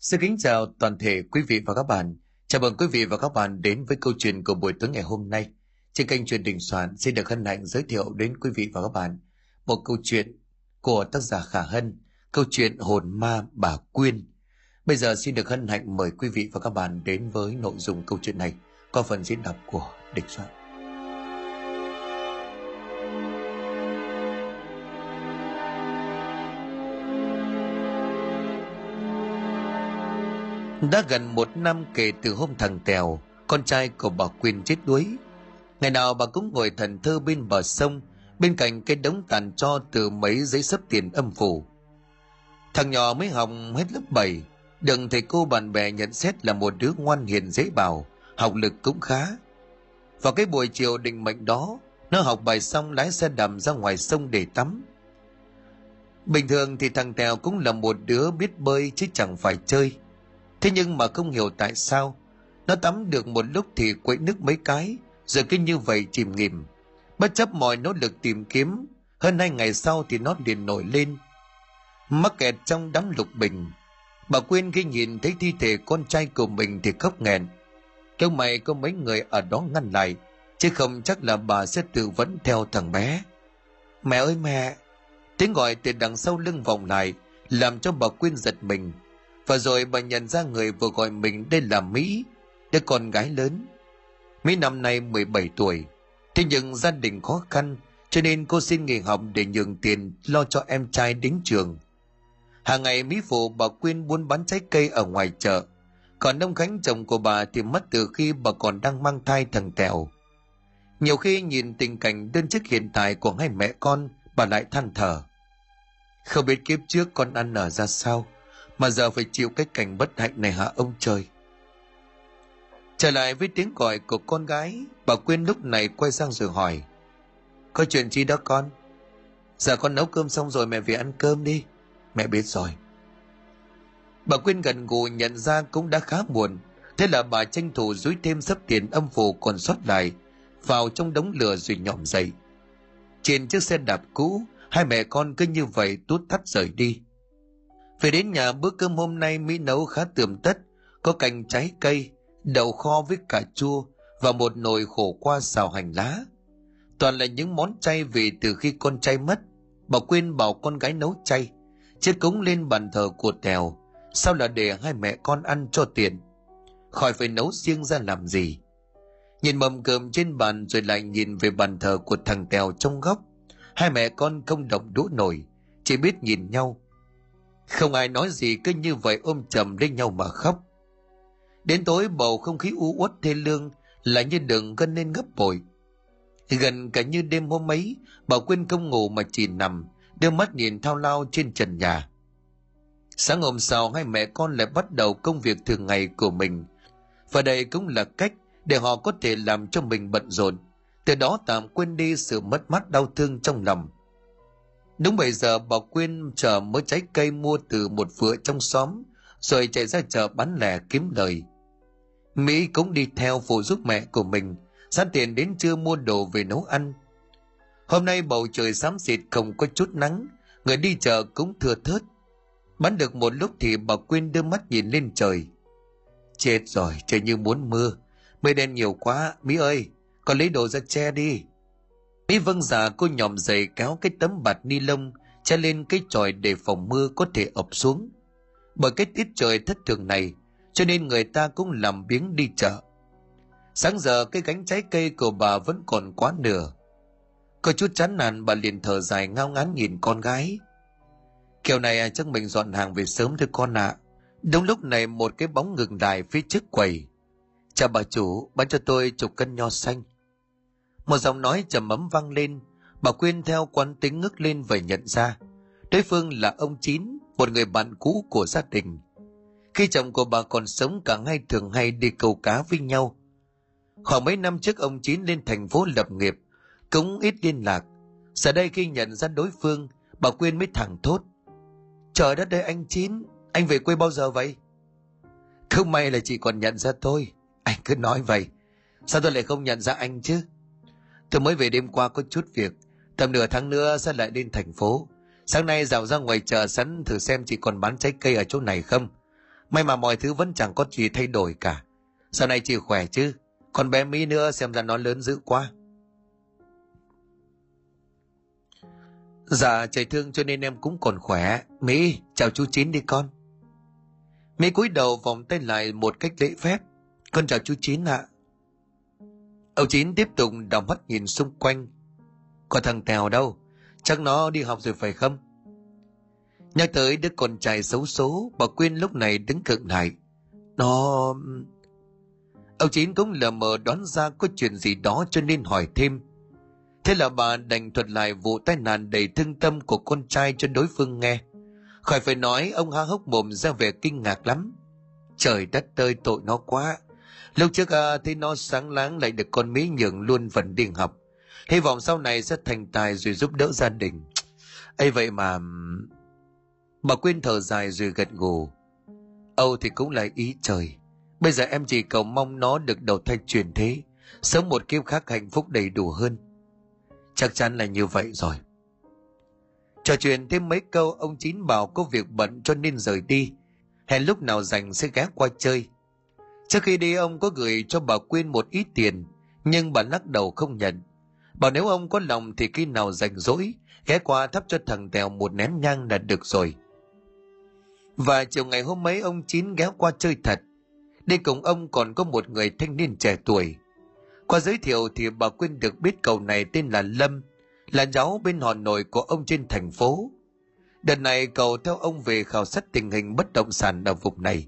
Xin kính chào toàn thể quý vị và các bạn. Chào mừng quý vị và các bạn đến với câu chuyện của buổi tối ngày hôm nay. Trên kênh truyền đình soạn xin được hân hạnh giới thiệu đến quý vị và các bạn một câu chuyện của tác giả Khả Hân, câu chuyện Hồn Ma Bà Quyên. Bây giờ xin được hân hạnh mời quý vị và các bạn đến với nội dung câu chuyện này qua phần diễn đọc của Đình Soạn. Đã gần một năm kể từ hôm thằng Tèo, con trai của bà Quyên chết đuối. Ngày nào bà cũng ngồi thần thơ bên bờ sông, bên cạnh cái đống tàn cho từ mấy giấy sấp tiền âm phủ. Thằng nhỏ mới học hết lớp 7, đừng thầy cô bạn bè nhận xét là một đứa ngoan hiền dễ bảo, học lực cũng khá. Vào cái buổi chiều định mệnh đó, nó học bài xong lái xe đầm ra ngoài sông để tắm. Bình thường thì thằng Tèo cũng là một đứa biết bơi chứ chẳng phải chơi – Thế nhưng mà không hiểu tại sao, nó tắm được một lúc thì quậy nước mấy cái, rồi cứ như vậy chìm nghỉm. Bất chấp mọi nỗ lực tìm kiếm, hơn hai ngày sau thì nó liền nổi lên. Mắc kẹt trong đám lục bình. Bà Quyên khi nhìn thấy thi thể con trai của mình thì khóc nghẹn. Kêu mày có mấy người ở đó ngăn lại, chứ không chắc là bà sẽ tự vẫn theo thằng bé. Mẹ ơi mẹ! Tiếng gọi từ đằng sau lưng vòng lại, làm cho bà Quyên giật mình và rồi bà nhận ra người vừa gọi mình đây là Mỹ, đứa con gái lớn. Mỹ năm nay 17 tuổi, thế nhưng gia đình khó khăn cho nên cô xin nghỉ học để nhường tiền lo cho em trai đến trường. Hàng ngày Mỹ phụ bà Quyên buôn bán trái cây ở ngoài chợ, còn ông Khánh chồng của bà thì mất từ khi bà còn đang mang thai thằng Tèo. Nhiều khi nhìn tình cảnh đơn chức hiện tại của hai mẹ con, bà lại than thở. Không biết kiếp trước con ăn ở ra sao, mà giờ phải chịu cái cảnh bất hạnh này hả ông trời? Trở lại với tiếng gọi của con gái, bà quyên lúc này quay sang rồi hỏi. Có chuyện gì đó con? Giờ con nấu cơm xong rồi mẹ về ăn cơm đi. Mẹ biết rồi. Bà quyên gần gù nhận ra cũng đã khá buồn thế là bà tranh thủ dúi thêm sấp tiền âm phủ còn sót lại vào trong đống lửa rồi nhỏm dậy. Trên chiếc xe đạp cũ, hai mẹ con cứ như vậy tút thắt rời đi về đến nhà bữa cơm hôm nay Mỹ nấu khá tươm tất, có cành trái cây, đậu kho với cà chua và một nồi khổ qua xào hành lá. Toàn là những món chay vì từ khi con trai mất, bà quên bảo con gái nấu chay, chết cúng lên bàn thờ của Tèo, sao là để hai mẹ con ăn cho tiền. Khỏi phải nấu riêng ra làm gì. Nhìn mầm cơm trên bàn rồi lại nhìn về bàn thờ của thằng Tèo trong góc. Hai mẹ con không động đũa nổi, chỉ biết nhìn nhau không ai nói gì cứ như vậy ôm chầm lên nhau mà khóc. Đến tối bầu không khí u uất thê lương là như đường gân lên gấp bội. Gần cả như đêm hôm ấy, bà Quyên không ngủ mà chỉ nằm, đưa mắt nhìn thao lao trên trần nhà. Sáng hôm sau hai mẹ con lại bắt đầu công việc thường ngày của mình. Và đây cũng là cách để họ có thể làm cho mình bận rộn, từ đó tạm quên đi sự mất mát đau thương trong lòng. Đúng bây giờ bà Quyên chờ mớ trái cây mua từ một vựa trong xóm, rồi chạy ra chợ bán lẻ kiếm lời. Mỹ cũng đi theo phụ giúp mẹ của mình, sẵn tiền đến trưa mua đồ về nấu ăn. Hôm nay bầu trời xám xịt không có chút nắng, người đi chợ cũng thừa thớt. Bán được một lúc thì bà Quyên đưa mắt nhìn lên trời. Chết rồi, trời như muốn mưa. Mây đen nhiều quá, Mỹ ơi, con lấy đồ ra che đi. Mỹ vâng giả cô nhòm dậy kéo cái tấm bạt ni lông che lên cái tròi để phòng mưa có thể ập xuống. Bởi cái tiết trời thất thường này, cho nên người ta cũng làm biếng đi chợ. Sáng giờ cái gánh trái cây của bà vẫn còn quá nửa. Có chút chán nản bà liền thở dài ngao ngán nhìn con gái. Kiểu này à, chắc mình dọn hàng về sớm thôi con ạ. À. Đúng lúc này một cái bóng ngừng lại phía trước quầy. Chào bà chủ, bán cho tôi chục cân nho xanh. Một giọng nói trầm ấm vang lên, bà Quyên theo quán tính ngước lên và nhận ra. Đối phương là ông Chín, một người bạn cũ của gia đình. Khi chồng của bà còn sống cả hai thường hay đi câu cá với nhau. Khoảng mấy năm trước ông Chín lên thành phố lập nghiệp, cũng ít liên lạc. Giờ đây khi nhận ra đối phương, bà Quyên mới thẳng thốt. Trời đất đây anh Chín, anh về quê bao giờ vậy? Không may là chị còn nhận ra tôi. Anh cứ nói vậy. Sao tôi lại không nhận ra anh chứ? Tôi mới về đêm qua có chút việc, tầm nửa tháng nữa sẽ lại lên thành phố. Sáng nay dạo ra ngoài chợ sẵn thử xem chị còn bán trái cây ở chỗ này không. May mà mọi thứ vẫn chẳng có gì thay đổi cả. Sau này chị khỏe chứ? Còn bé Mỹ nữa xem ra nó lớn dữ quá. Dạ trời thương cho nên em cũng còn khỏe. Mỹ, chào chú Chín đi con. Mỹ cúi đầu vòng tay lại một cách lễ phép. Con chào chú Chín ạ. À. Ông Chín tiếp tục đào mắt nhìn xung quanh. Có thằng Tèo đâu? Chắc nó đi học rồi phải không? Nhắc tới đứa con trai xấu số, bà Quyên lúc này đứng cực lại. Nó... Ông Chín cũng lờ mờ đoán ra có chuyện gì đó cho nên hỏi thêm. Thế là bà đành thuật lại vụ tai nạn đầy thương tâm của con trai cho đối phương nghe. Khỏi phải nói ông há hốc mồm ra vẻ kinh ngạc lắm. Trời đất ơi tội nó quá. Lúc trước à, thấy nó sáng láng lại được con Mỹ nhường luôn phần đi học. Hy vọng sau này sẽ thành tài rồi giúp đỡ gia đình. ấy vậy mà... Bà quên thở dài rồi gật gù. Âu thì cũng là ý trời. Bây giờ em chỉ cầu mong nó được đầu thai chuyển thế, sống một kiếp khác hạnh phúc đầy đủ hơn. Chắc chắn là như vậy rồi. Trò chuyện thêm mấy câu ông Chín bảo có việc bận cho nên rời đi. Hẹn lúc nào rảnh sẽ ghé qua chơi. Trước khi đi ông có gửi cho bà Quyên một ít tiền, nhưng bà lắc đầu không nhận. Bảo nếu ông có lòng thì khi nào rảnh rỗi, ghé qua thắp cho thằng Tèo một nén nhang là được rồi. Và chiều ngày hôm ấy ông Chín ghé qua chơi thật. Đi cùng ông còn có một người thanh niên trẻ tuổi. Qua giới thiệu thì bà Quyên được biết cậu này tên là Lâm, là cháu bên họ nội của ông trên thành phố. Đợt này cậu theo ông về khảo sát tình hình bất động sản ở vùng này.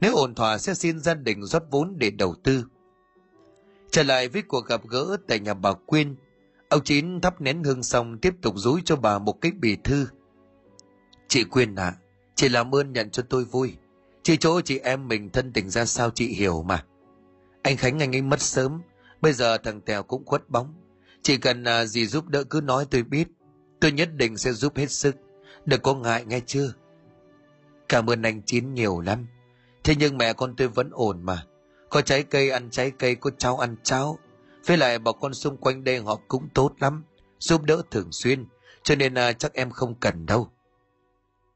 Nếu ổn thỏa sẽ xin gia đình rót vốn để đầu tư. Trở lại với cuộc gặp gỡ tại nhà bà Quyên, ông Chín thắp nén hương xong tiếp tục dúi cho bà một cái bì thư. Chị Quyên ạ, à, chị làm ơn nhận cho tôi vui. Chị chỗ chị em mình thân tình ra sao chị hiểu mà. Anh Khánh anh ấy mất sớm, bây giờ thằng Tèo cũng khuất bóng. Chỉ cần à, gì giúp đỡ cứ nói tôi biết. Tôi nhất định sẽ giúp hết sức. Đừng có ngại nghe chưa? Cảm ơn anh Chín nhiều lắm. Thế nhưng mẹ con tôi vẫn ổn mà. Có trái cây ăn trái cây, có cháo ăn cháo. Với lại bà con xung quanh đây họ cũng tốt lắm. Giúp đỡ thường xuyên. Cho nên à, chắc em không cần đâu.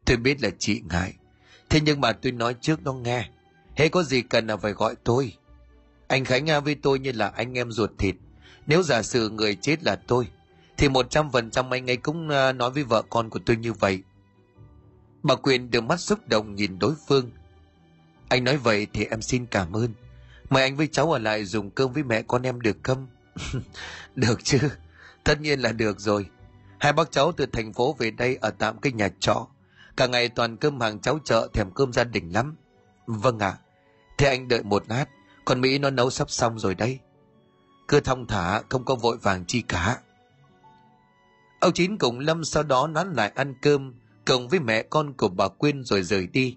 Tôi biết là chị ngại. Thế nhưng mà tôi nói trước nó nghe. Hễ có gì cần là phải gọi tôi. Anh Khánh à, với tôi như là anh em ruột thịt. Nếu giả sử người chết là tôi, thì một trăm phần trăm anh ấy cũng à, nói với vợ con của tôi như vậy. Bà Quyền đưa mắt xúc động nhìn đối phương. Anh nói vậy thì em xin cảm ơn. Mời anh với cháu ở lại dùng cơm với mẹ con em được không? được chứ, tất nhiên là được rồi. Hai bác cháu từ thành phố về đây ở tạm cái nhà trọ. Cả ngày toàn cơm hàng cháu chợ thèm cơm gia đình lắm. Vâng ạ. À, thế anh đợi một lát, con Mỹ nó nấu sắp xong rồi đấy. Cứ thong thả, không có vội vàng chi cả. Ông Chín cùng Lâm sau đó nán lại ăn cơm, cùng với mẹ con của bà Quyên rồi rời đi.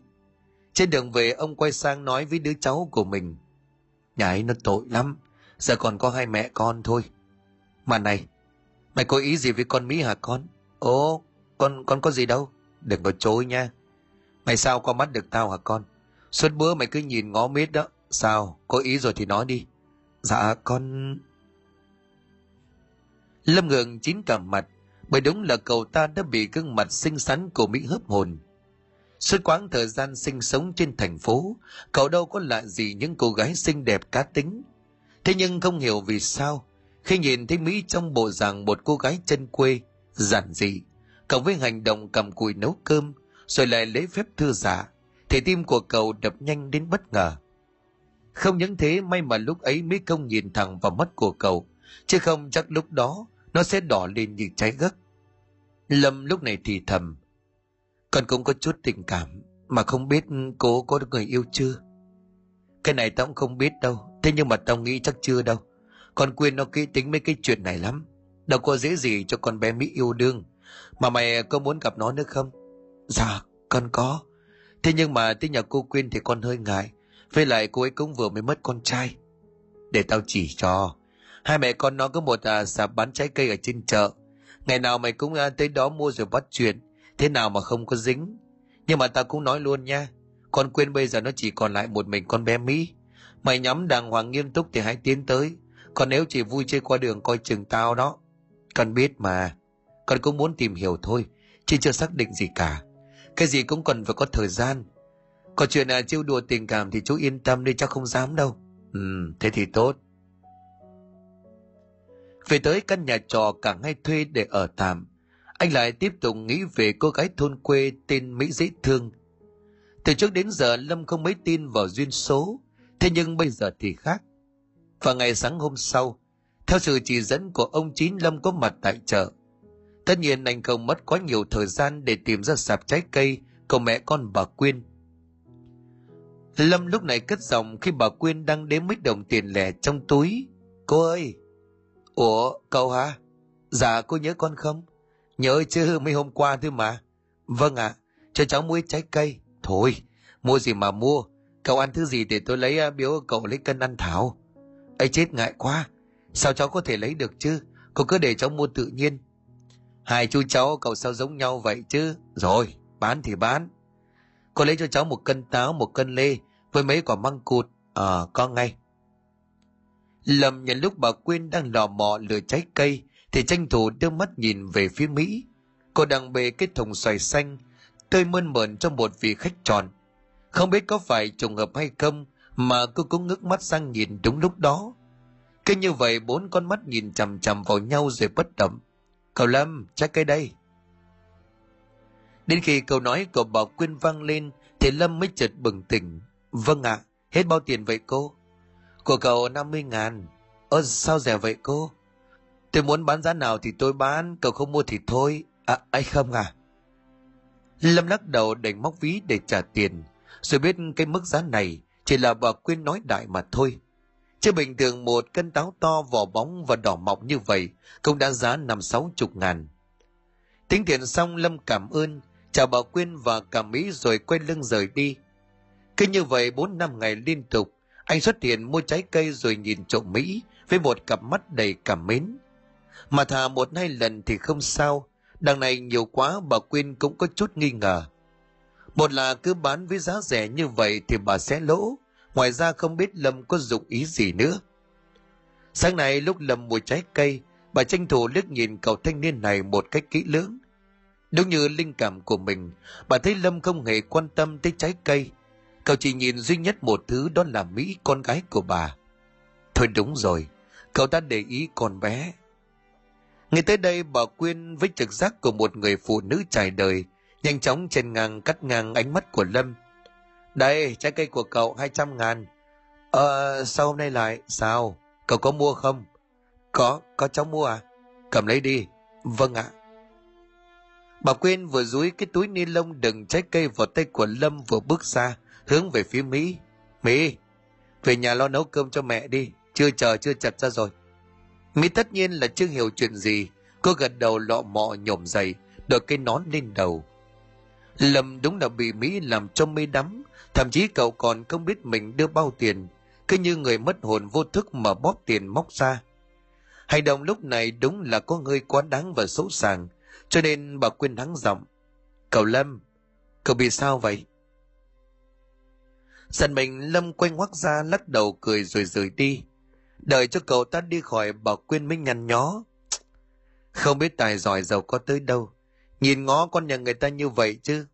Trên đường về ông quay sang nói với đứa cháu của mình. Nhà ấy nó tội lắm, giờ còn có hai mẹ con thôi. Mà này, mày có ý gì với con Mỹ hả con? Ồ, con con có gì đâu, đừng có chối nha. Mày sao qua mắt được tao hả con? Suốt bữa mày cứ nhìn ngó mít đó, sao, có ý rồi thì nói đi. Dạ con... Lâm Ngượng chín cả mặt, bởi đúng là cậu ta đã bị gương mặt xinh xắn của Mỹ hấp hồn. Suốt quãng thời gian sinh sống trên thành phố, cậu đâu có lạ gì những cô gái xinh đẹp cá tính. Thế nhưng không hiểu vì sao, khi nhìn thấy Mỹ trong bộ dạng một cô gái chân quê, giản dị, cộng với hành động cầm cùi nấu cơm, rồi lại lấy phép thư giả, thì tim của cậu đập nhanh đến bất ngờ. Không những thế may mà lúc ấy Mỹ công nhìn thẳng vào mắt của cậu, chứ không chắc lúc đó nó sẽ đỏ lên như trái gấc. Lâm lúc này thì thầm, con cũng có chút tình cảm, mà không biết cô có được người yêu chưa? Cái này tao cũng không biết đâu, thế nhưng mà tao nghĩ chắc chưa đâu. Con quên nó kỹ tính mấy cái chuyện này lắm. Đâu có dễ gì cho con bé Mỹ yêu đương. Mà mày có muốn gặp nó nữa không? Dạ, con có. Thế nhưng mà tới nhà cô Quyên thì con hơi ngại. Với lại cô ấy cũng vừa mới mất con trai. Để tao chỉ cho. Hai mẹ con nó có một à, sạp bán trái cây ở trên chợ. Ngày nào mày cũng à, tới đó mua rồi bắt chuyện. Thế nào mà không có dính. Nhưng mà tao cũng nói luôn nha. Con quên bây giờ nó chỉ còn lại một mình con bé Mỹ. Mày nhắm đàng hoàng nghiêm túc thì hãy tiến tới. Còn nếu chỉ vui chơi qua đường coi chừng tao đó. Con biết mà. Con cũng muốn tìm hiểu thôi. Chứ chưa xác định gì cả. Cái gì cũng cần phải có thời gian. Còn chuyện là trêu đùa tình cảm thì chú yên tâm đi cháu không dám đâu. Ừ, thế thì tốt. Về tới căn nhà trọ cả ngay thuê để ở tạm, anh lại tiếp tục nghĩ về cô gái thôn quê tên Mỹ dễ thương. Từ trước đến giờ Lâm không mấy tin vào duyên số, thế nhưng bây giờ thì khác. Và ngày sáng hôm sau, theo sự chỉ dẫn của ông Chín Lâm có mặt tại chợ. Tất nhiên anh không mất quá nhiều thời gian để tìm ra sạp trái cây của mẹ con bà Quyên. Lâm lúc này cất giọng khi bà Quyên đang đếm mấy đồng tiền lẻ trong túi. Cô ơi! Ủa, cậu hả? Dạ, cô nhớ con không? Nhớ chứ, mấy hôm qua thôi mà. Vâng ạ, à, cho cháu mua trái cây. Thôi, mua gì mà mua. Cậu ăn thứ gì để tôi lấy à, biếu cậu lấy cân ăn thảo. ấy chết ngại quá. Sao cháu có thể lấy được chứ? cậu cứ để cháu mua tự nhiên. Hai chú cháu cậu sao giống nhau vậy chứ? Rồi, bán thì bán. Cô lấy cho cháu một cân táo, một cân lê, với mấy quả măng cụt. Ờ, à, có ngay. Lâm nhận lúc bà Quyên đang lò mò lửa trái cây, thì tranh thủ đưa mắt nhìn về phía Mỹ. Cô đang bê cái thùng xoài xanh, tươi mơn mởn trong một vị khách tròn. Không biết có phải trùng hợp hay không, mà cô cũng ngước mắt sang nhìn đúng lúc đó. Cứ như vậy bốn con mắt nhìn chằm chằm vào nhau rồi bất động. Cậu Lâm, trái cây đây. Đến khi câu nói của bà Quyên vang lên thì Lâm mới chợt bừng tỉnh. Vâng ạ, hết bao tiền vậy cô? Của cậu 50 ngàn. Ơ sao rẻ vậy cô? Tôi muốn bán giá nào thì tôi bán, cậu không mua thì thôi. À, anh không à? Lâm lắc đầu đành móc ví để trả tiền, rồi biết cái mức giá này chỉ là bà Quyên nói đại mà thôi. Chứ bình thường một cân táo to vỏ bóng và đỏ mọng như vậy cũng đã giá năm sáu chục ngàn. Tính tiền xong Lâm cảm ơn, chào bà Quyên và cả Mỹ rồi quay lưng rời đi. Cứ như vậy bốn năm ngày liên tục, anh xuất hiện mua trái cây rồi nhìn trộm Mỹ với một cặp mắt đầy cảm mến. Mà thà một hai lần thì không sao, đằng này nhiều quá bà Quyên cũng có chút nghi ngờ. Một là cứ bán với giá rẻ như vậy thì bà sẽ lỗ, ngoài ra không biết Lâm có dụng ý gì nữa. Sáng nay lúc Lâm mua trái cây, bà tranh thủ liếc nhìn cậu thanh niên này một cách kỹ lưỡng. Đúng như linh cảm của mình, bà thấy Lâm không hề quan tâm tới trái cây. Cậu chỉ nhìn duy nhất một thứ đó là Mỹ con gái của bà. Thôi đúng rồi, cậu ta để ý con bé. Ngay tới đây bà Quyên với trực giác của một người phụ nữ trải đời, nhanh chóng trên ngang cắt ngang ánh mắt của Lâm. Đây, trái cây của cậu 200 ngàn. Ờ, sao hôm nay lại? Sao? Cậu có mua không? Có, có cháu mua à? Cầm lấy đi. Vâng ạ. Bà Quyên vừa dúi cái túi ni lông đựng trái cây vào tay của Lâm vừa bước ra, hướng về phía Mỹ. Mỹ, về nhà lo nấu cơm cho mẹ đi, chưa chờ chưa chặt ra rồi. Mỹ tất nhiên là chưa hiểu chuyện gì, cô gật đầu lọ mọ nhổm dậy, đội cây nón lên đầu. Lâm đúng là bị Mỹ làm cho mê đắm, thậm chí cậu còn không biết mình đưa bao tiền, cứ như người mất hồn vô thức mà bóp tiền móc ra. Hành động lúc này đúng là có hơi quá đáng và xấu sàng, cho nên bà Quyên thắng giọng. Cậu Lâm, cậu bị sao vậy? Giận mình Lâm quanh ngoắc ra lắc đầu cười rồi rời đi. Đợi cho cậu ta đi khỏi bà Quyên mới nhăn nhó. Không biết tài giỏi giàu có tới đâu. Nhìn ngó con nhà người ta như vậy chứ.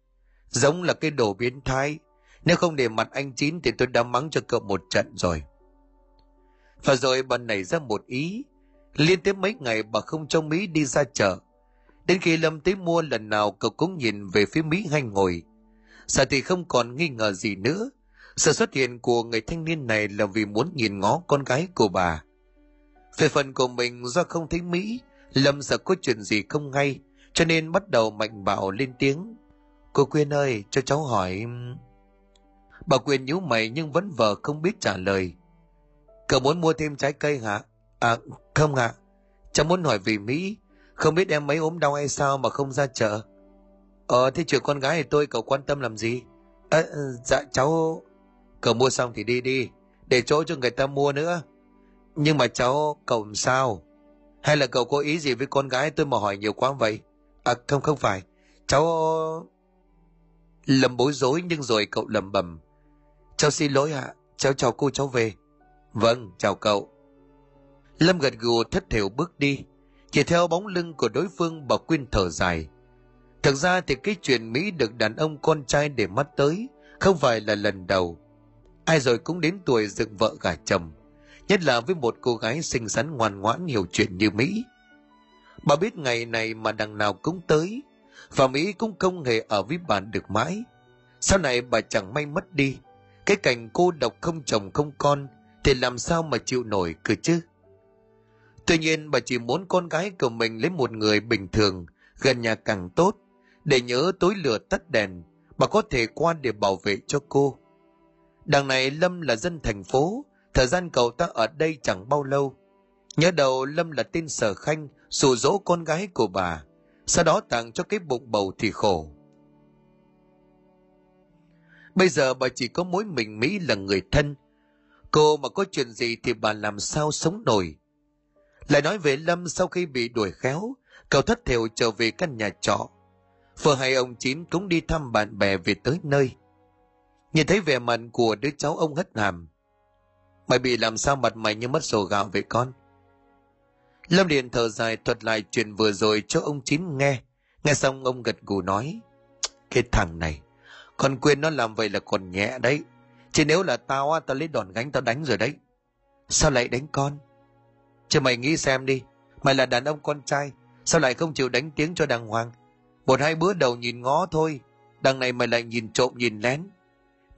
Giống là cái đồ biến thái. Nếu không để mặt anh Chín thì tôi đã mắng cho cậu một trận rồi. Và rồi bà nảy ra một ý. Liên tiếp mấy ngày bà không cho Mỹ đi ra chợ. Đến khi Lâm tới mua, lần nào cậu cũng nhìn về phía Mỹ hay ngồi. Giờ thì không còn nghi ngờ gì nữa. Sự xuất hiện của người thanh niên này là vì muốn nhìn ngó con gái của bà. Về phần của mình do không thấy Mỹ, Lâm sợ có chuyện gì không ngay, cho nên bắt đầu mạnh bạo lên tiếng. Cô Quyên ơi, cho cháu hỏi... Bà Quyên nhíu mày nhưng vẫn vờ không biết trả lời. Cậu muốn mua thêm trái cây hả? À, không ạ. À. Cháu muốn hỏi vì Mỹ, không biết em mấy ốm đau hay sao mà không ra chợ. Ờ, thế chuyện con gái thì tôi cậu quan tâm làm gì? À, dạ cháu... Cậu mua xong thì đi đi, để chỗ cho người ta mua nữa. Nhưng mà cháu, cậu làm sao? Hay là cậu có ý gì với con gái tôi mà hỏi nhiều quá vậy? À không không phải, cháu... Lầm bối rối nhưng rồi cậu lầm bầm. Cháu xin lỗi ạ, cháu chào cô cháu về. Vâng, chào cậu. Lâm gật gù thất thểu bước đi, chỉ theo bóng lưng của đối phương bà Quyên thở dài. Thực ra thì cái chuyện Mỹ được đàn ông con trai để mắt tới Không phải là lần đầu. Ai rồi cũng đến tuổi dựng vợ gả chồng. Nhất là với một cô gái xinh xắn ngoan ngoãn hiểu chuyện như Mỹ. Bà biết ngày này mà đằng nào cũng tới. Và Mỹ cũng không hề ở với bạn được mãi. Sau này bà chẳng may mất đi. Cái cảnh cô độc không chồng không con thì làm sao mà chịu nổi cơ chứ? Tuy nhiên bà chỉ muốn con gái của mình lấy một người bình thường, gần nhà càng tốt, để nhớ tối lửa tắt đèn, bà có thể qua để bảo vệ cho cô. Đằng này Lâm là dân thành phố, thời gian cậu ta ở đây chẳng bao lâu. Nhớ đầu Lâm là tên Sở Khanh, sù dỗ con gái của bà, sau đó tặng cho cái bụng bầu thì khổ. Bây giờ bà chỉ có mối mình Mỹ là người thân. Cô mà có chuyện gì thì bà làm sao sống nổi. Lại nói về Lâm sau khi bị đuổi khéo, cậu thất thiểu trở về căn nhà trọ. Vừa hay ông Chín cũng đi thăm bạn bè về tới nơi. Nhìn thấy vẻ mặt của đứa cháu ông hất hàm. Mày bị làm sao mặt mày như mất sổ gạo vậy con? Lâm liền thở dài thuật lại chuyện vừa rồi cho ông Chín nghe. Nghe xong ông gật gù nói. Cái thằng này, con quên nó làm vậy là còn nhẹ đấy. Chứ nếu là tao á, tao lấy đòn gánh tao đánh rồi đấy. Sao lại đánh con? Chứ mày nghĩ xem đi, mày là đàn ông con trai, sao lại không chịu đánh tiếng cho đàng hoàng? Một hai bữa đầu nhìn ngó thôi, đằng này mày lại nhìn trộm nhìn lén.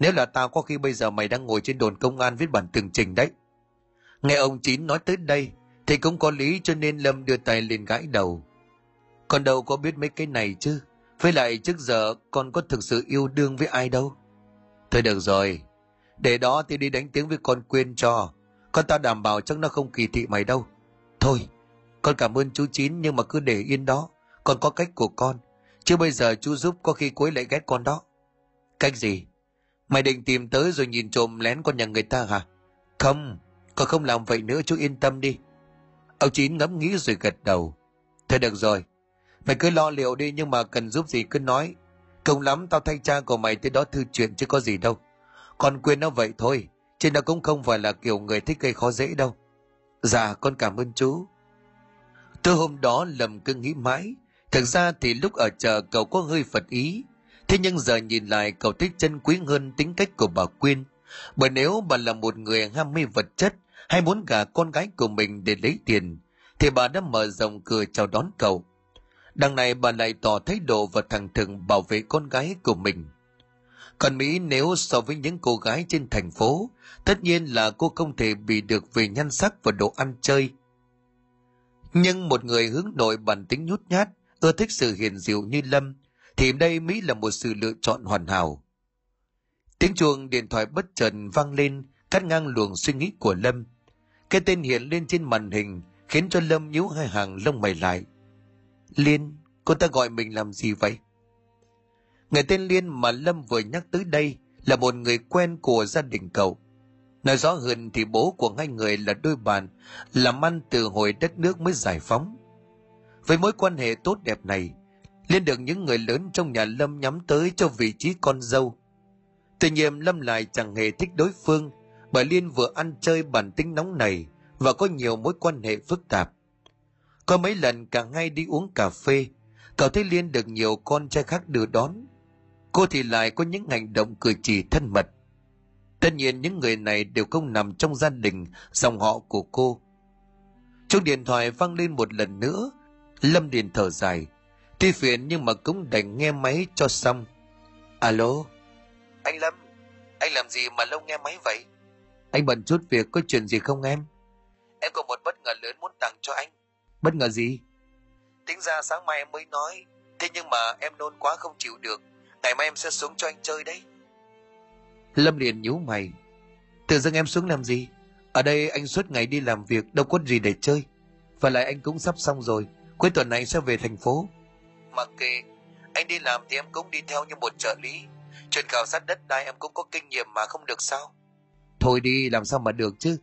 Nếu là tao có khi bây giờ mày đang ngồi trên đồn công an viết bản tường trình đấy. Nghe ông Chín nói tới đây, thì cũng có lý cho nên Lâm đưa tay lên gãi đầu. con đâu có biết mấy cái này chứ. Với lại trước giờ con có thực sự yêu đương với ai đâu. Thôi được rồi, để đó thì đi đánh tiếng với con Quyên cho. Con ta đảm bảo chắc nó không kỳ thị mày đâu. Thôi, con cảm ơn chú Chín nhưng mà cứ để yên đó. Con có cách của con. Chứ bây giờ chú giúp có khi cuối lại ghét con đó. Cách gì? Mày định tìm tới rồi nhìn trộm lén con nhà người ta hả? Không, con không làm vậy nữa chú yên tâm đi. Ông Chín ngẫm nghĩ rồi gật đầu. Thôi được rồi, mày cứ lo liệu đi nhưng mà cần giúp gì cứ nói. Không lắm tao thay cha của mày tới đó thư chuyện chứ có gì đâu. Con quên nó vậy thôi, chứ nó cũng không phải là kiểu người thích gây khó dễ đâu. Dạ, con cảm ơn chú. Từ hôm đó lầm cứ nghĩ mãi, thực ra thì lúc ở chợ cậu có hơi phật ý, thế nhưng giờ nhìn lại cậu thích chân quý hơn tính cách của bà Quyên. Bởi nếu bà là một người ham mê vật chất hay muốn gả con gái của mình để lấy tiền, thì bà đã mở rộng cửa chào đón cậu. Đằng này bà lại tỏ thái độ và thẳng thừng bảo vệ con gái của mình. Còn Mỹ nếu so với những cô gái trên thành phố, tất nhiên là cô không thể bị được về nhan sắc và độ ăn chơi. Nhưng một người hướng nội bản tính nhút nhát, ưa thích sự hiền dịu như Lâm, thì đây Mỹ là một sự lựa chọn hoàn hảo. Tiếng chuông điện thoại bất chợt vang lên, cắt ngang luồng suy nghĩ của Lâm. Cái tên hiện lên trên màn hình khiến cho Lâm nhíu hai hàng lông mày lại. Liên, cô ta gọi mình làm gì vậy? Người tên Liên mà Lâm vừa nhắc tới đây là một người quen của gia đình cậu. Nói rõ hơn thì bố của hai người là đôi bạn, làm ăn từ hồi đất nước mới giải phóng. Với mối quan hệ tốt đẹp này, Liên được những người lớn trong nhà Lâm nhắm tới cho vị trí con dâu. Tuy nhiên Lâm lại chẳng hề thích đối phương, bởi Liên vừa ăn chơi bản tính nóng này và có nhiều mối quan hệ phức tạp. Có mấy lần cả ngay đi uống cà phê, cậu thấy Liên được nhiều con trai khác đưa đón. Cô thì lại có những hành động cử chỉ thân mật. Tất nhiên những người này đều không nằm trong gia đình, dòng họ của cô. Chuông điện thoại vang lên một lần nữa, Lâm Điền thở dài. Tuy phiền nhưng mà cũng đành nghe máy cho xong. Alo? Anh Lâm, anh làm gì mà lâu nghe máy vậy? Anh bận chút việc có chuyện gì không em? Em có một bất ngờ lớn muốn tặng cho anh. Bất ngờ gì? Tính ra sáng mai em mới nói, thế nhưng mà em nôn quá không chịu được. Ngày mai em sẽ xuống cho anh chơi đấy. Lâm liền nhíu mày. Tự dưng em xuống làm gì? Ở đây anh suốt ngày đi làm việc, đâu có gì để chơi. Và lại anh cũng sắp xong rồi, cuối tuần này sẽ về thành phố. Mặc kệ, anh đi làm thì em cũng đi theo như một trợ lý. Chuyện khảo sát đất đai em cũng có kinh nghiệm mà không được sao? Thôi đi, làm sao mà được chứ?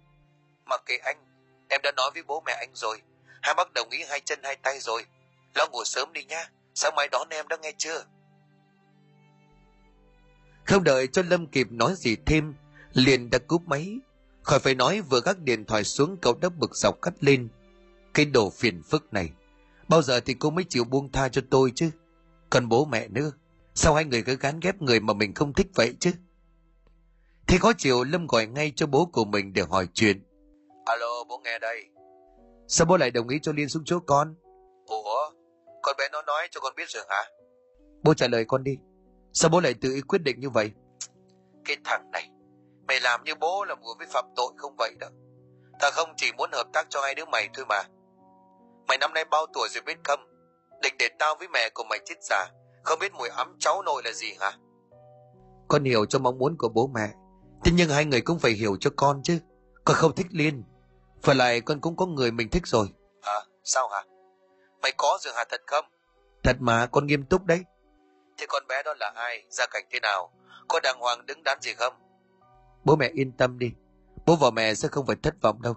Mặc kệ anh, em đã nói với bố mẹ anh rồi. Hai bác đồng ý hai chân hai tay rồi. Lo ngủ sớm đi nha, sáng mai đón em đã nghe chưa? Không đợi cho Lâm kịp nói gì thêm, liền đã cúp máy. Khỏi phải nói vừa gác điện thoại xuống cậu đã bực dọc cắt lên. Cái đồ phiền phức này. Bao giờ thì cô mới chịu buông tha cho tôi chứ? Còn bố mẹ nữa. Sao hai người cứ gán ghép người mà mình không thích vậy chứ? Thế có chiều Lâm gọi ngay cho bố của mình để hỏi chuyện. Alo, bố nghe đây. Sao bố lại đồng ý cho Liên xuống chỗ con? Ủa, con bé nó nói cho con biết rồi hả? Bố trả lời con đi. Sao bố lại tự ý quyết định như vậy? Cái thằng này, mày làm như bố là vừa với phạm tội không vậy đâu. Ta không chỉ muốn hợp tác cho hai đứa mày thôi mà. Mày năm nay bao tuổi rồi biết không? Định để tao với mẹ của mày chết già, không biết mùi ấm cháu nội là gì hả? Con hiểu cho mong muốn của bố mẹ, thế nhưng hai người cũng phải hiểu cho con chứ. Con không thích Liên, phải lại con cũng có người mình thích rồi. À, sao hả? Mày có rồi hả thật không? Thật mà, con nghiêm túc đấy. Thế con bé đó là ai? Gia cảnh thế nào? Có đàng hoàng đứng đắn gì không? Bố mẹ yên tâm đi. Bố và mẹ sẽ không phải thất vọng đâu.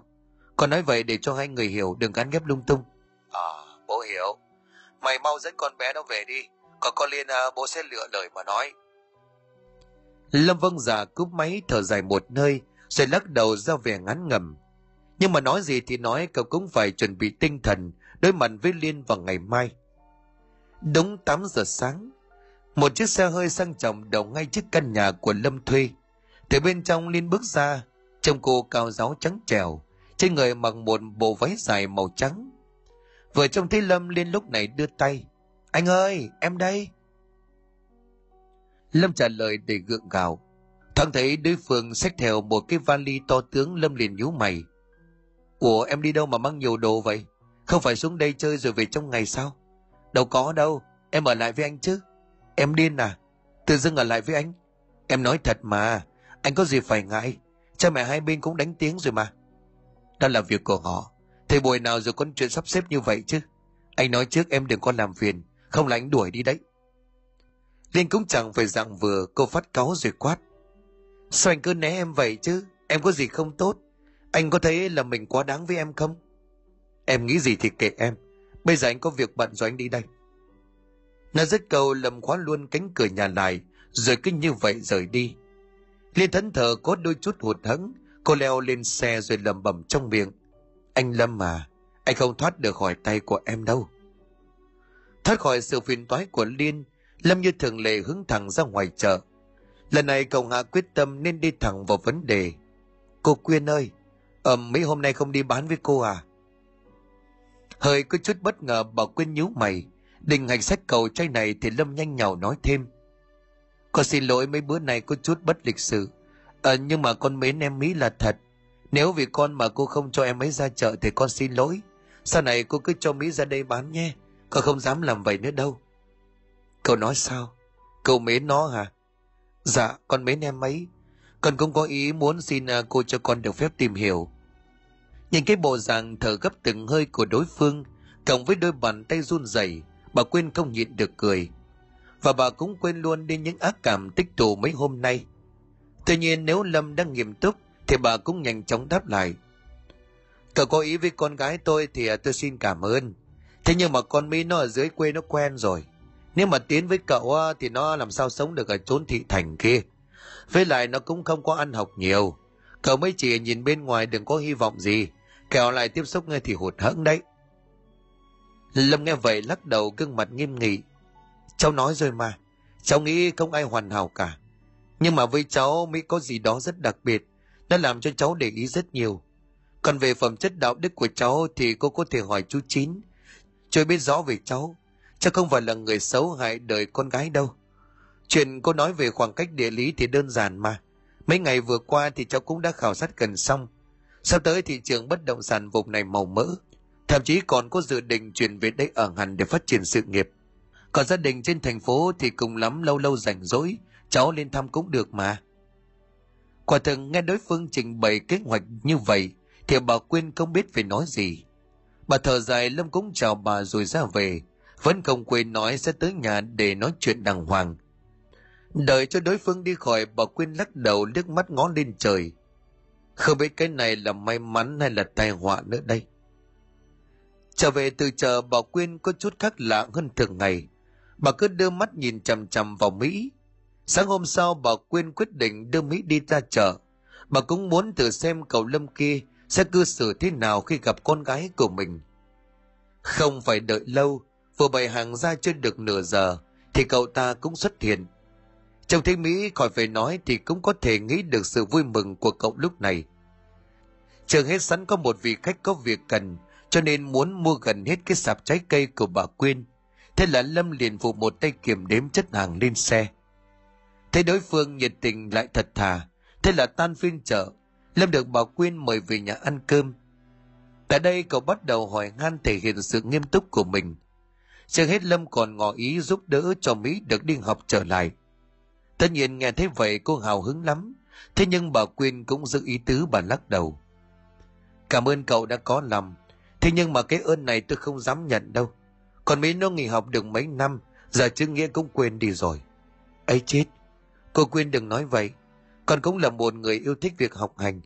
Con nói vậy để cho hai người hiểu đừng gắn ghép lung tung. À, bố hiểu. Mày mau dẫn con bé nó về đi. Còn con Liên à, bố sẽ lựa lời mà nói. Lâm Vâng già cúp máy thở dài một nơi rồi lắc đầu ra vẻ ngán ngầm. Nhưng mà nói gì thì nói cậu cũng phải chuẩn bị tinh thần đối mặt với Liên vào ngày mai. Đúng 8 giờ sáng, một chiếc xe hơi sang trọng đậu ngay trước căn nhà của Lâm thuê. Từ bên trong Liên bước ra, trông cô cao giáo trắng trèo, trên người mặc một bộ váy dài màu trắng. Vừa trông thấy Lâm Liên lúc này đưa tay. Anh ơi, em đây. Lâm trả lời để gượng gạo. Thoáng thấy đối phương xách theo một cái vali to tướng Lâm liền nhíu mày. Ủa em đi đâu mà mang nhiều đồ vậy? Không phải xuống đây chơi rồi về trong ngày sao? Đâu có đâu, em ở lại với anh chứ. Em điên à? Tự dưng ở lại với anh? Em nói thật mà, anh có gì phải ngại. Cha mẹ hai bên cũng đánh tiếng rồi mà. Đó là việc của họ. Thầy buổi nào rồi con chuyện sắp xếp như vậy chứ? Anh nói trước em đừng có làm phiền, không là anh đuổi đi đấy. Liên cũng chẳng phải dạng vừa, cô phát cáu rồi quát. Sao anh cứ né em vậy chứ? Em có gì không tốt? Anh có thấy là mình quá đáng với em không? Em nghĩ gì thì kệ em. Bây giờ anh có việc bận rồi anh đi đây. Nó dứt câu lầm khóa luôn cánh cửa nhà lại, rồi cứ như vậy rời đi. Liên thẫn thờ có đôi chút hụt hẫng, cô leo lên xe rồi lầm bầm trong miệng. Anh Lâm à, anh không thoát được khỏi tay của em đâu. Thoát khỏi sự phiền toái của Liên, Lâm như thường lệ hướng thẳng ra ngoài chợ. Lần này cậu hạ quyết tâm nên đi thẳng vào vấn đề. Cô Quyên ơi, ờ, mấy hôm nay không đi bán với cô à? Hơi có chút bất ngờ bảo Quyên nhíu mày, định hành sách cầu trai này thì Lâm nhanh nhào nói thêm. Con xin lỗi mấy bữa nay có chút bất lịch sự. Ờ, nhưng mà con mến em Mỹ là thật. Nếu vì con mà cô không cho em ấy ra chợ thì con xin lỗi. Sau này cô cứ cho Mỹ ra đây bán nhé. Con không dám làm vậy nữa đâu. Cậu nói sao? Cậu mến nó hả? Dạ, con mến em ấy. Con cũng có ý muốn xin à, cô cho con được phép tìm hiểu. Nhìn cái bộ dạng thở gấp từng hơi của đối phương, cộng với đôi bàn tay run rẩy, bà quên không nhịn được cười. Và bà cũng quên luôn đi những ác cảm tích tụ mấy hôm nay. Tuy nhiên nếu Lâm đang nghiêm túc, thì bà cũng nhanh chóng đáp lại. Cậu có ý với con gái tôi thì à, tôi xin cảm ơn. Thế nhưng mà con Mỹ nó ở dưới quê nó quen rồi. Nếu mà tiến với cậu à, thì nó làm sao sống được ở chốn thị thành kia. Với lại nó cũng không có ăn học nhiều. Cậu mới chỉ nhìn bên ngoài đừng có hy vọng gì. Kẻo lại tiếp xúc ngay thì hụt hẫng đấy. Lâm nghe vậy lắc đầu gương mặt nghiêm nghị. Cháu nói rồi mà. Cháu nghĩ không ai hoàn hảo cả. Nhưng mà với cháu, mỹ có gì đó rất đặc biệt. Nó làm cho cháu để ý rất nhiều. Còn về phẩm chất đạo đức của cháu thì cô có thể hỏi chú Chín. Chú biết rõ về cháu. cháu không phải là người xấu hại đời con gái đâu. Chuyện cô nói về khoảng cách địa lý thì đơn giản mà. Mấy ngày vừa qua thì cháu cũng đã khảo sát gần xong. Sắp tới thị trường bất động sản vùng này màu mỡ. Thậm chí còn có dự định chuyển về đây ở hẳn để phát triển sự nghiệp. Còn gia đình trên thành phố thì cùng lắm lâu lâu rảnh rỗi, cháu lên thăm cũng được mà. Quả thực nghe đối phương trình bày kế hoạch như vậy, thì bà Quyên không biết phải nói gì. Bà thở dài Lâm cũng chào bà rồi ra về, vẫn không quên nói sẽ tới nhà để nói chuyện đàng hoàng. Đợi cho đối phương đi khỏi, bà Quyên lắc đầu liếc mắt ngó lên trời. Không biết cái này là may mắn hay là tai họa nữa đây. Trở về từ chợ, bà Quyên có chút khác lạ hơn thường ngày. Bà cứ đưa mắt nhìn chằm chằm vào Mỹ. Sáng hôm sau, bà Quyên quyết định đưa Mỹ đi ra chợ. Bà cũng muốn thử xem cậu Lâm kia sẽ cư xử thế nào khi gặp con gái của mình. Không phải đợi lâu, vừa bày hàng ra chưa được nửa giờ, thì cậu ta cũng xuất hiện. Trông thấy Mỹ khỏi phải nói thì cũng có thể nghĩ được sự vui mừng của cậu lúc này. Trường hết sẵn có một vị khách có việc cần, cho nên muốn mua gần hết cái sạp trái cây của bà Quyên. Thế là Lâm liền phụ một tay kiểm đếm chất hàng lên xe. Thấy đối phương nhiệt tình lại thật thà, thế là tan phiên chợ, Lâm được bà Quyên mời về nhà ăn cơm. Tại đây cậu bắt đầu hỏi han thể hiện sự nghiêm túc của mình. Chưa hết Lâm còn ngỏ ý giúp đỡ cho Mỹ được đi học trở lại. Tất nhiên nghe thấy vậy cô hào hứng lắm, thế nhưng bà Quyên cũng giữ ý tứ bà lắc đầu. Cảm ơn cậu đã có lòng, thế nhưng mà cái ơn này tôi không dám nhận đâu. Còn Mỹ nó nghỉ học được mấy năm, giờ chữ nghĩa cũng quên đi rồi. ấy chết, cô Quyên đừng nói vậy. Con cũng là một người yêu thích việc học hành.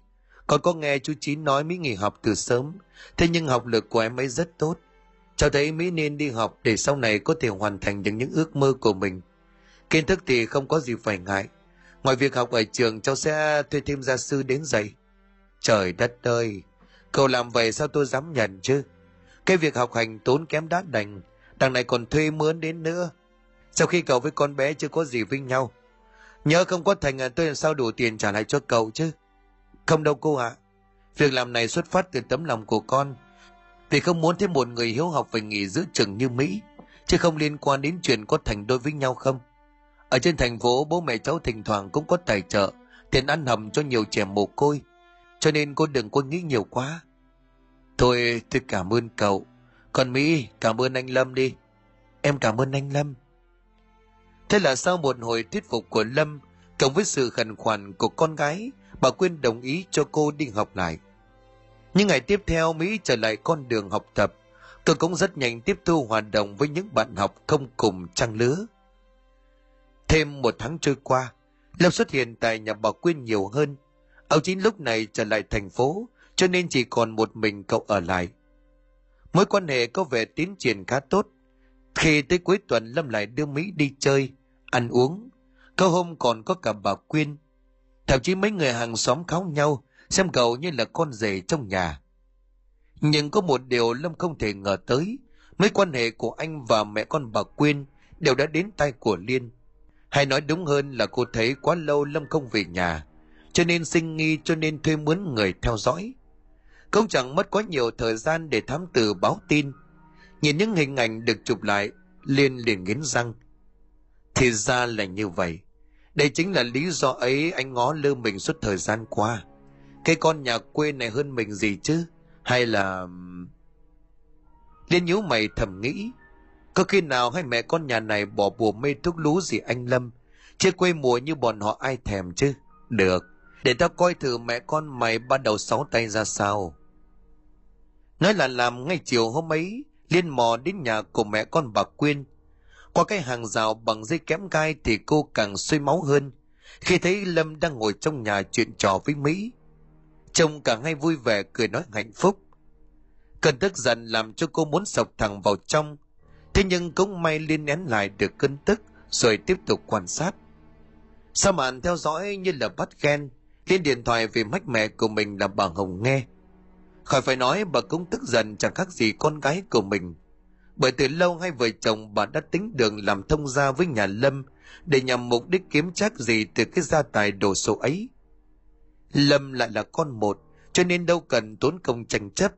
Con có nghe chú Chín nói Mỹ nghỉ học từ sớm, thế nhưng học lực của em ấy rất tốt. Cháu thấy Mỹ nên đi học để sau này có thể hoàn thành được những ước mơ của mình. Kiến thức thì không có gì phải ngại. Ngoài việc học ở trường, cháu sẽ thuê thêm gia sư đến dạy. Trời đất ơi, cậu làm vậy sao tôi dám nhận chứ? Cái việc học hành tốn kém đắt đành, đằng này còn thuê mướn đến nữa. Sau khi cậu với con bé chưa có gì với nhau, Nhớ không có thành à, tôi làm sao đủ tiền trả lại cho cậu chứ. Không đâu cô ạ. À. Việc làm này xuất phát từ tấm lòng của con. Vì không muốn thêm một người hiếu học phải nghỉ giữa chừng như Mỹ. Chứ không liên quan đến chuyện có thành đôi với nhau không. Ở trên thành phố bố mẹ cháu thỉnh thoảng cũng có tài trợ. Tiền ăn hầm cho nhiều trẻ mồ côi. Cho nên cô đừng có nghĩ nhiều quá. Thôi tôi cảm ơn cậu. Còn Mỹ cảm ơn anh Lâm đi. Em cảm ơn anh Lâm. Thế là sau một hồi thuyết phục của Lâm, cộng với sự khẩn khoản của con gái, bà Quyên đồng ý cho cô đi học lại. Những ngày tiếp theo Mỹ trở lại con đường học tập, cô cũng rất nhanh tiếp thu hoạt động với những bạn học không cùng trang lứa. Thêm một tháng trôi qua, Lâm xuất hiện tại nhà bà Quyên nhiều hơn. Ông chính lúc này trở lại thành phố, cho nên chỉ còn một mình cậu ở lại. Mối quan hệ có vẻ tiến triển khá tốt, khi tới cuối tuần Lâm lại đưa Mỹ đi chơi, ăn uống. Có hôm còn có cả bà Quyên. Thậm chí mấy người hàng xóm kháo nhau, xem cậu như là con rể trong nhà. Nhưng có một điều Lâm không thể ngờ tới, mối quan hệ của anh và mẹ con bà Quyên đều đã đến tay của Liên. Hay nói đúng hơn là cô thấy quá lâu Lâm không về nhà, cho nên sinh nghi cho nên thuê mướn người theo dõi. Không chẳng mất quá nhiều thời gian để thám tử báo tin, Nhìn những hình ảnh được chụp lại, Liên liền nghiến răng. Thì ra là như vậy. Đây chính là lý do ấy anh ngó lơ mình suốt thời gian qua. Cái con nhà quê này hơn mình gì chứ? Hay là... Liên nhíu mày thầm nghĩ. Có khi nào hai mẹ con nhà này bỏ bùa mê thuốc lú gì anh Lâm? Chưa quê mùa như bọn họ ai thèm chứ? Được, để tao coi thử mẹ con mày bắt đầu sáu tay ra sao. Nói là làm ngay chiều hôm ấy, liên mò đến nhà của mẹ con bà Quyên. Qua cái hàng rào bằng dây kém gai thì cô càng suy máu hơn khi thấy Lâm đang ngồi trong nhà chuyện trò với Mỹ. Trông cả ngay vui vẻ cười nói hạnh phúc. Cơn tức giận làm cho cô muốn sọc thẳng vào trong. Thế nhưng cũng may liên nén lại được cơn tức rồi tiếp tục quan sát. Sau màn theo dõi như là bắt ghen, Liên điện thoại về mách mẹ của mình là bà Hồng nghe. Khỏi phải nói bà cũng tức giận chẳng khác gì con gái của mình. Bởi từ lâu hai vợ chồng bà đã tính đường làm thông gia với nhà Lâm để nhằm mục đích kiếm chắc gì từ cái gia tài đồ số ấy. Lâm lại là con một, cho nên đâu cần tốn công tranh chấp.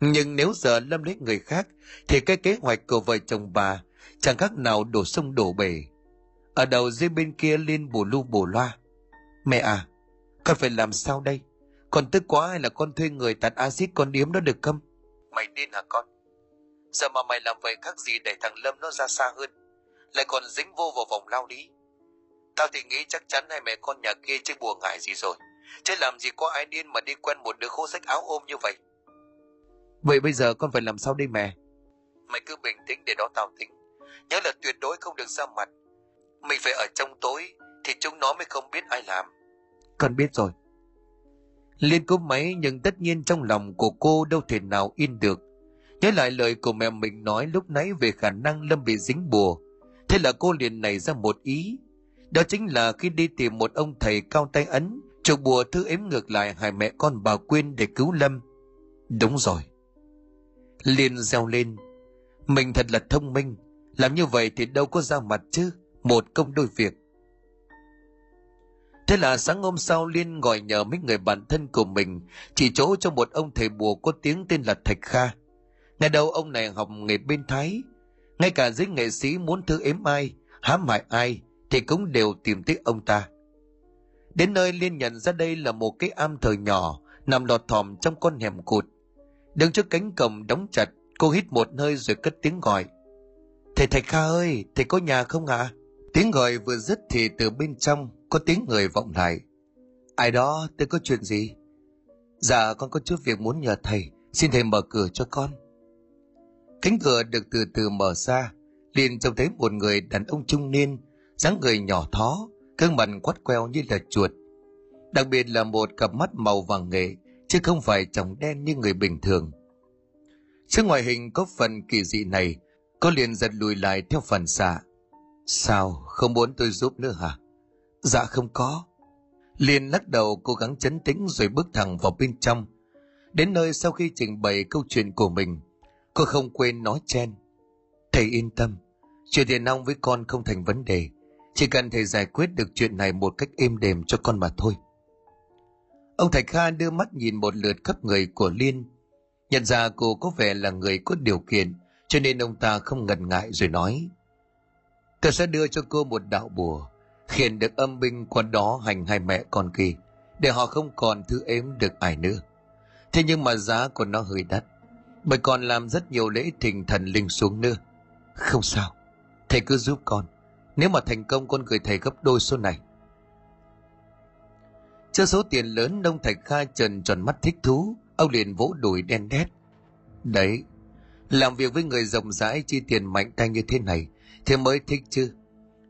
Nhưng nếu giờ Lâm lấy người khác, thì cái kế hoạch của vợ chồng bà chẳng khác nào đổ sông đổ bể. Ở đầu dưới bên kia lên bù lu bù loa. Mẹ à, con phải làm sao đây? Con tức quá hay là con thuê người tạt axit con điếm đó được không? Mày điên hả con? Giờ mà mày làm vậy khác gì để thằng Lâm nó ra xa hơn. Lại còn dính vô vào vòng lao lý. Tao thì nghĩ chắc chắn hai mẹ con nhà kia chơi bùa ngải gì rồi. Chứ làm gì có ai điên mà đi quen một đứa khô sách áo ôm như vậy. Vậy bây giờ con phải làm sao đây mẹ? Mày cứ bình tĩnh để đó tao tính. Nhớ là tuyệt đối không được ra mặt. Mình phải ở trong tối thì chúng nó mới không biết ai làm. Con biết rồi. Liên cúp máy nhưng tất nhiên trong lòng của cô đâu thể nào yên được. Nhớ lại lời của mẹ mình nói lúc nãy về khả năng Lâm bị dính bùa. Thế là cô liền nảy ra một ý. Đó chính là khi đi tìm một ông thầy cao tay ấn, trục bùa thư ếm ngược lại hai mẹ con bà Quyên để cứu Lâm. Đúng rồi. Liên reo lên. Mình thật là thông minh. Làm như vậy thì đâu có ra mặt chứ. Một công đôi việc. Thế là sáng hôm sau Liên gọi nhờ mấy người bạn thân của mình chỉ chỗ cho một ông thầy bùa có tiếng tên là Thạch Kha. Ngày đầu ông này học nghề bên Thái. Ngay cả giới nghệ sĩ muốn thư ếm ai, hãm hại ai thì cũng đều tìm tới ông ta. Đến nơi Liên nhận ra đây là một cái am thờ nhỏ nằm lọt thỏm trong con hẻm cụt. Đứng trước cánh cổng đóng chặt, cô hít một hơi rồi cất tiếng gọi. Thầy Thạch Kha ơi, thầy có nhà không ạ? À? Tiếng gọi vừa dứt thì từ bên trong có tiếng người vọng lại. Ai đó, tôi có chuyện gì? Dạ, con có chút việc muốn nhờ thầy, xin thầy mở cửa cho con. Cánh cửa được từ từ mở ra, liền trông thấy một người đàn ông trung niên, dáng người nhỏ thó, gương mặt quắt queo như là chuột. Đặc biệt là một cặp mắt màu vàng nghệ, chứ không phải tròng đen như người bình thường. Trước ngoại hình có phần kỳ dị này, có liền giật lùi lại theo phần xạ. Sao, không muốn tôi giúp nữa hả? Dạ không có. liền lắc đầu cố gắng chấn tĩnh rồi bước thẳng vào bên trong. Đến nơi sau khi trình bày câu chuyện của mình, cô không quên nói chen. Thầy yên tâm, chuyện tiền nong với con không thành vấn đề. Chỉ cần thầy giải quyết được chuyện này một cách êm đềm cho con mà thôi. Ông Thạch Kha đưa mắt nhìn một lượt khắp người của Liên. Nhận ra cô có vẻ là người có điều kiện, cho nên ông ta không ngần ngại rồi nói. Tôi sẽ đưa cho cô một đạo bùa, khiến được âm binh qua đó hành hai mẹ con kia, để họ không còn thứ ếm được ai nữa. Thế nhưng mà giá của nó hơi đắt, bởi còn làm rất nhiều lễ thỉnh thần linh xuống nữa. Không sao, thầy cứ giúp con. Nếu mà thành công con gửi thầy gấp đôi số này. chưa số tiền lớn ông Thạch Kha trần tròn mắt thích thú, ông liền vỗ đùi đen đét. Đấy, làm việc với người rộng rãi chi tiền mạnh tay như thế này thì mới thích chứ.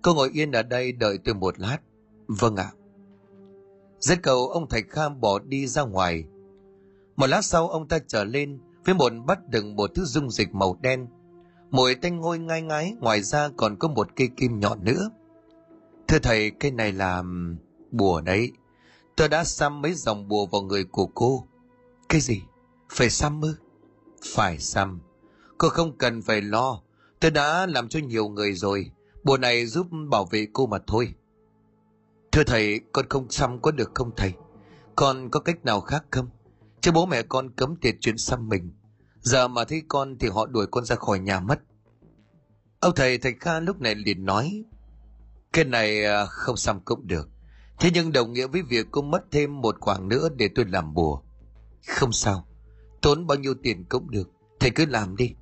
Cô ngồi yên ở đây đợi tôi một lát. Vâng ạ. dứt cầu ông Thạch Kha bỏ đi ra ngoài. Một lát sau ông ta trở lên Phía bồn bắt đựng một thứ dung dịch màu đen. Mùi tanh ngôi ngai ngái ngoài ra còn có một cây kim nhọn nữa. Thưa thầy, cây này là bùa đấy. Tôi đã xăm mấy dòng bùa vào người của cô. Cái gì? Phải xăm ư? Phải xăm. Cô không cần phải lo. Tôi đã làm cho nhiều người rồi. Bùa này giúp bảo vệ cô mà thôi. Thưa thầy, con không xăm có được không thầy? Con có cách nào khác không? Chứ bố mẹ con cấm tiệt chuyện xăm mình. Giờ mà thấy con thì họ đuổi con ra khỏi nhà mất. Ông thầy thầy Kha lúc này liền nói. Cái này à, không xăm cũng được. Thế nhưng đồng nghĩa với việc cô mất thêm một khoảng nữa để tôi làm bùa. Không sao. Tốn bao nhiêu tiền cũng được. Thầy cứ làm đi.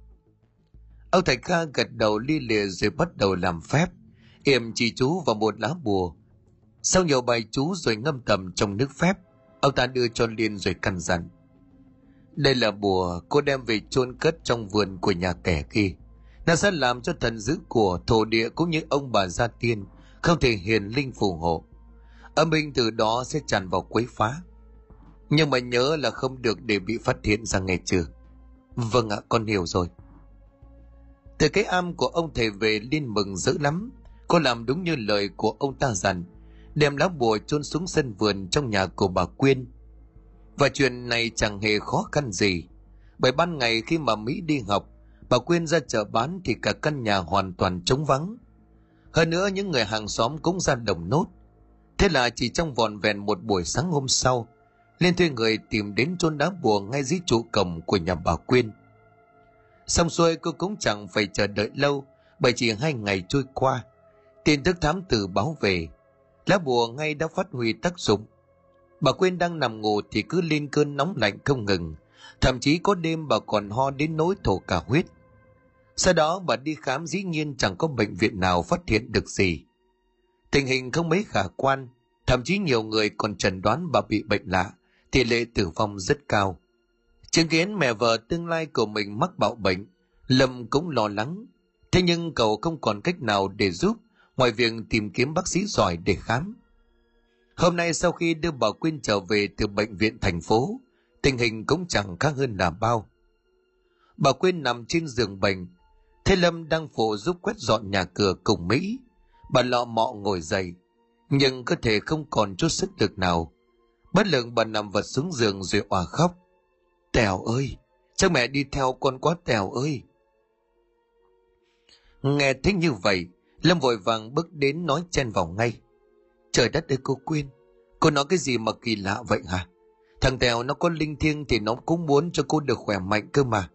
Ông thầy Kha gật đầu li lìa rồi bắt đầu làm phép. Yểm chỉ chú vào một lá bùa. Sau nhiều bài chú rồi ngâm tầm trong nước phép, ông ta đưa cho Liên rồi căn dặn. Đây là bùa cô đem về chôn cất trong vườn của nhà kẻ kia. Nó sẽ làm cho thần dữ của thổ địa cũng như ông bà gia tiên không thể hiền linh phù hộ. Âm binh từ đó sẽ tràn vào quấy phá. Nhưng mà nhớ là không được để bị phát hiện ra nghe chưa? Vâng ạ, con hiểu rồi. Từ cái am của ông thầy về Liên mừng dữ lắm. Cô làm đúng như lời của ông ta dặn. Đem lá bùa chôn xuống sân vườn trong nhà của bà Quyên. Và chuyện này chẳng hề khó khăn gì. Bởi ban ngày khi mà Mỹ đi học, bà Quyên ra chợ bán thì cả căn nhà hoàn toàn trống vắng. Hơn nữa những người hàng xóm cũng ra đồng nốt. Thế là chỉ trong vòn vẹn một buổi sáng hôm sau, Liên thuê người tìm đến chôn đá bùa ngay dưới trụ cổng của nhà bà Quyên. Xong xuôi cô cũng chẳng phải chờ đợi lâu, bởi chỉ hai ngày trôi qua. Tin tức thám tử báo về, lá bùa ngay đã phát huy tác dụng. Bà Quyên đang nằm ngủ thì cứ lên cơn nóng lạnh không ngừng, thậm chí có đêm bà còn ho đến nỗi thổ cả huyết. Sau đó bà đi khám dĩ nhiên chẳng có bệnh viện nào phát hiện được gì. Tình hình không mấy khả quan, thậm chí nhiều người còn chẩn đoán bà bị bệnh lạ, tỷ lệ tử vong rất cao. Chứng kiến mẹ vợ tương lai của mình mắc bạo bệnh, Lâm cũng lo lắng. Thế nhưng cậu không còn cách nào để giúp ngoài việc tìm kiếm bác sĩ giỏi để khám. Hôm nay sau khi đưa bà Quyên trở về từ bệnh viện thành phố, tình hình cũng chẳng khác hơn là bao. Bà Quyên nằm trên giường bệnh, Thế Lâm đang phụ giúp quét dọn nhà cửa cùng Mỹ. Bà lọ mọ ngồi dậy, nhưng cơ thể không còn chút sức lực nào. Bất lực bà nằm vật xuống giường rồi òa khóc. Tèo ơi, cha mẹ đi theo con quá Tèo ơi. Nghe thấy như vậy, Lâm vội vàng bước đến nói chen vào ngay. Trời đất ơi cô Quyên, Cô nói cái gì mà kỳ lạ vậy hả? Thằng Tèo nó có linh thiêng thì nó cũng muốn cho cô được khỏe mạnh cơ mà.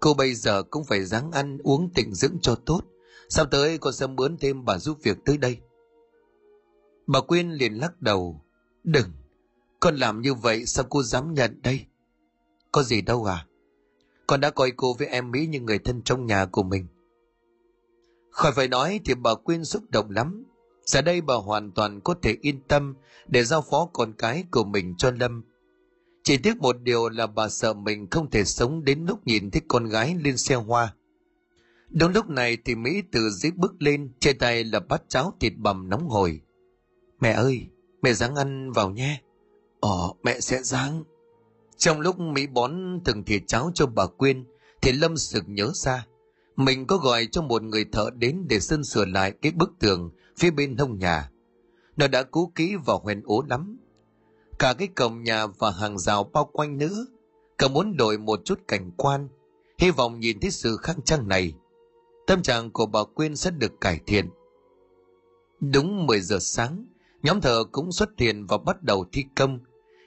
Cô bây giờ cũng phải ráng ăn uống tịnh dưỡng cho tốt. Sắp tới con sẽ mướn thêm bà giúp việc tới đây. Bà Quyên liền lắc đầu. Đừng, con làm như vậy sao cô dám nhận đây? Có gì đâu à? Con đã coi cô với em Mỹ như người thân trong nhà của mình. Khỏi phải nói thì bà Quyên xúc động lắm. Giờ đây bà hoàn toàn có thể yên tâm để giao phó con cái của mình cho Lâm. Chỉ tiếc một điều là bà sợ mình không thể sống đến lúc nhìn thấy con gái lên xe hoa. Đúng lúc này thì Mỹ từ dưới bước lên, trên tay là bát cháo thịt bằm nóng hổi. Mẹ ơi, mẹ ráng ăn vào nhé. Ồ, mẹ sẽ ráng. Trong lúc Mỹ bón từng thìa cháo cho bà Quyên, thì Lâm sực nhớ ra. Mình có gọi cho một người thợ đến để sơn sửa lại cái bức tường phía bên hông nhà. Nó đã cũ kỹ và hoen ố lắm. Cả cái cổng nhà và hàng rào bao quanh nữa. Cả muốn đổi một chút cảnh quan. Hy vọng nhìn thấy sự khăng trăng này. Tâm trạng của bà Quyên sẽ được cải thiện. Đúng 10 giờ sáng, nhóm thợ cũng xuất hiện và bắt đầu thi công.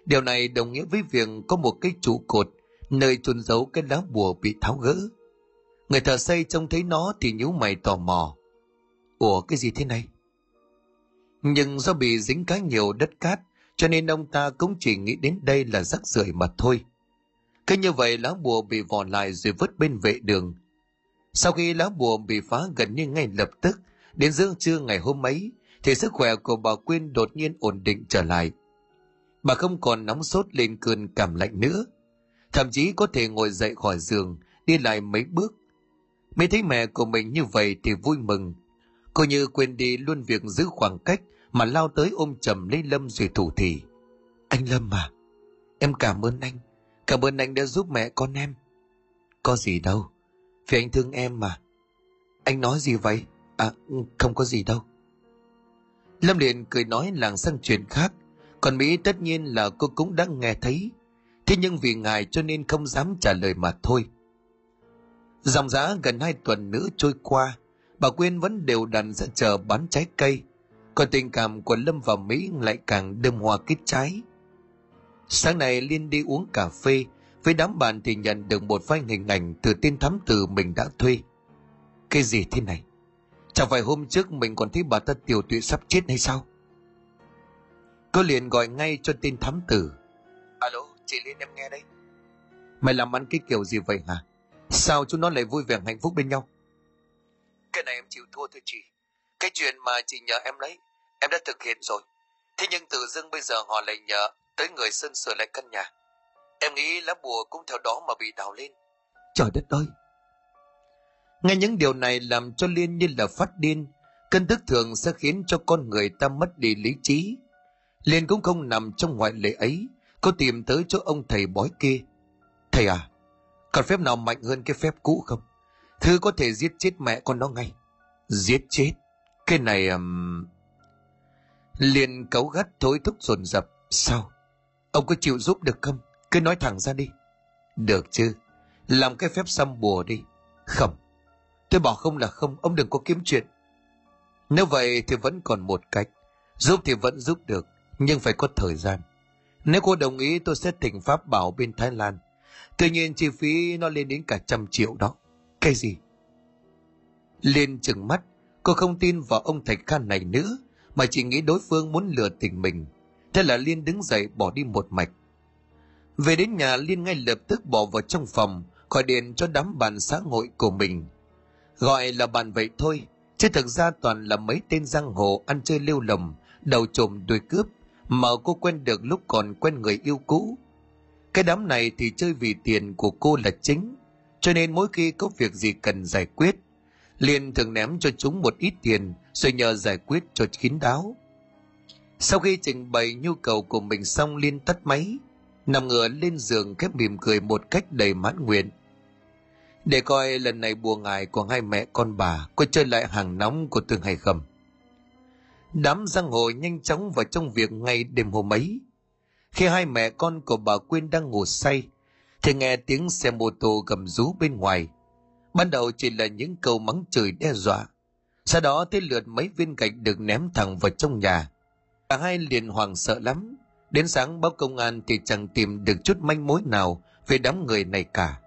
Điều này đồng nghĩa với việc có một cái trụ cột nơi chôn giấu cái lá bùa bị tháo gỡ. Người thợ xây trông thấy nó thì nhíu mày tò mò. Ủa cái gì thế này? Nhưng do bị dính cá nhiều đất cát cho nên ông ta cũng chỉ nghĩ đến đây là rắc rưởi mà thôi. Cứ như vậy lá bùa bị vò lại rồi vứt bên vệ đường. Sau khi lá bùa bị phá gần như ngay lập tức, đến giữa trưa ngày hôm ấy, thì sức khỏe của bà Quyên đột nhiên ổn định trở lại. Bà không còn nóng sốt lên cơn cảm lạnh nữa. Thậm chí có thể ngồi dậy khỏi giường, đi lại mấy bước. Mới thấy mẹ của mình như vậy thì vui mừng. Cô như quên đi luôn việc giữ khoảng cách mà lao tới ôm chầm lấy Lâm rồi thủ thì Anh Lâm à, em cảm ơn anh. Cảm ơn anh đã giúp mẹ con em. Có gì đâu, vì anh thương em mà. Anh nói gì vậy? À, không có gì đâu. Lâm liền cười nói làng sang chuyện khác. Còn Mỹ tất nhiên là cô cũng đã nghe thấy. Thế nhưng vì ngài cho nên không dám trả lời mà thôi. Dòng giá gần hai tuần nữa trôi qua, bà Quyên vẫn đều đặn ra chờ bán trái cây. Còn tình cảm của Lâm và Mỹ lại càng đơm hoa kết trái. Sáng nay Liên đi uống cà phê, với đám bạn thì nhận được một vài hình ảnh từ tên thám tử mình đã thuê. Cái gì thế này? Chẳng phải hôm trước mình còn thấy bà ta tiểu tụy sắp chết hay sao? Cô liền gọi ngay cho tên thám tử. Alo, chị Liên em nghe đây. Mày làm ăn cái kiểu gì vậy hả? Sao chúng nó lại vui vẻ hạnh phúc bên nhau? Cái này em chịu thua thôi chị. Cái chuyện mà chị nhờ em lấy, em đã thực hiện rồi. Thế nhưng tự dưng bây giờ họ lại nhờ tới người sơn sửa lại căn nhà. Em nghĩ lá bùa cũng theo đó mà bị đào lên. Trời đất ơi! Nghe những điều này làm cho Liên như là phát điên. Cân thức thường sẽ khiến cho con người ta mất đi lý trí. Liên cũng không nằm trong ngoại lệ ấy. Cô tìm tới chỗ ông thầy bói kia. Thầy à, còn phép nào mạnh hơn cái phép cũ không? Thứ có thể giết chết mẹ con nó ngay. Giết chết? Cái này... Um... Liền cấu gắt thối thúc dồn dập. Sao? Ông có chịu giúp được không? Cứ nói thẳng ra đi. Được chứ. Làm cái phép xăm bùa đi. Không. Tôi bảo không là không, ông đừng có kiếm chuyện. Nếu vậy thì vẫn còn một cách. Giúp thì vẫn giúp được, nhưng phải có thời gian. Nếu cô đồng ý tôi sẽ thỉnh pháp bảo bên Thái Lan. Tuy nhiên chi phí nó lên đến cả trăm triệu đó. Cái gì? Liên chừng mắt, cô không tin vào ông Thạch Khan này nữa, mà chỉ nghĩ đối phương muốn lừa tình mình. Thế là Liên đứng dậy bỏ đi một mạch. Về đến nhà Liên ngay lập tức bỏ vào trong phòng, gọi điện cho đám bạn xã hội của mình. Gọi là bạn vậy thôi, chứ thực ra toàn là mấy tên giang hồ ăn chơi lêu lồng, đầu trộm đuôi cướp, mà cô quen được lúc còn quen người yêu cũ. Cái đám này thì chơi vì tiền của cô là chính, cho nên mỗi khi có việc gì cần giải quyết, liền thường ném cho chúng một ít tiền rồi nhờ giải quyết cho kín đáo. Sau khi trình bày nhu cầu của mình xong Liên tắt máy, nằm ngửa lên giường khép mỉm cười một cách đầy mãn nguyện. Để coi lần này bùa ngài của hai mẹ con bà có chơi lại hàng nóng của tường hay không. Đám giang hồ nhanh chóng vào trong việc ngay đêm hôm ấy. Khi hai mẹ con của bà Quyên đang ngủ say, thì nghe tiếng xe mô tô gầm rú bên ngoài. Ban đầu chỉ là những câu mắng chửi đe dọa. Sau đó tới lượt mấy viên gạch được ném thẳng vào trong nhà. cả hai liền hoảng sợ lắm đến sáng báo công an thì chẳng tìm được chút manh mối nào về đám người này cả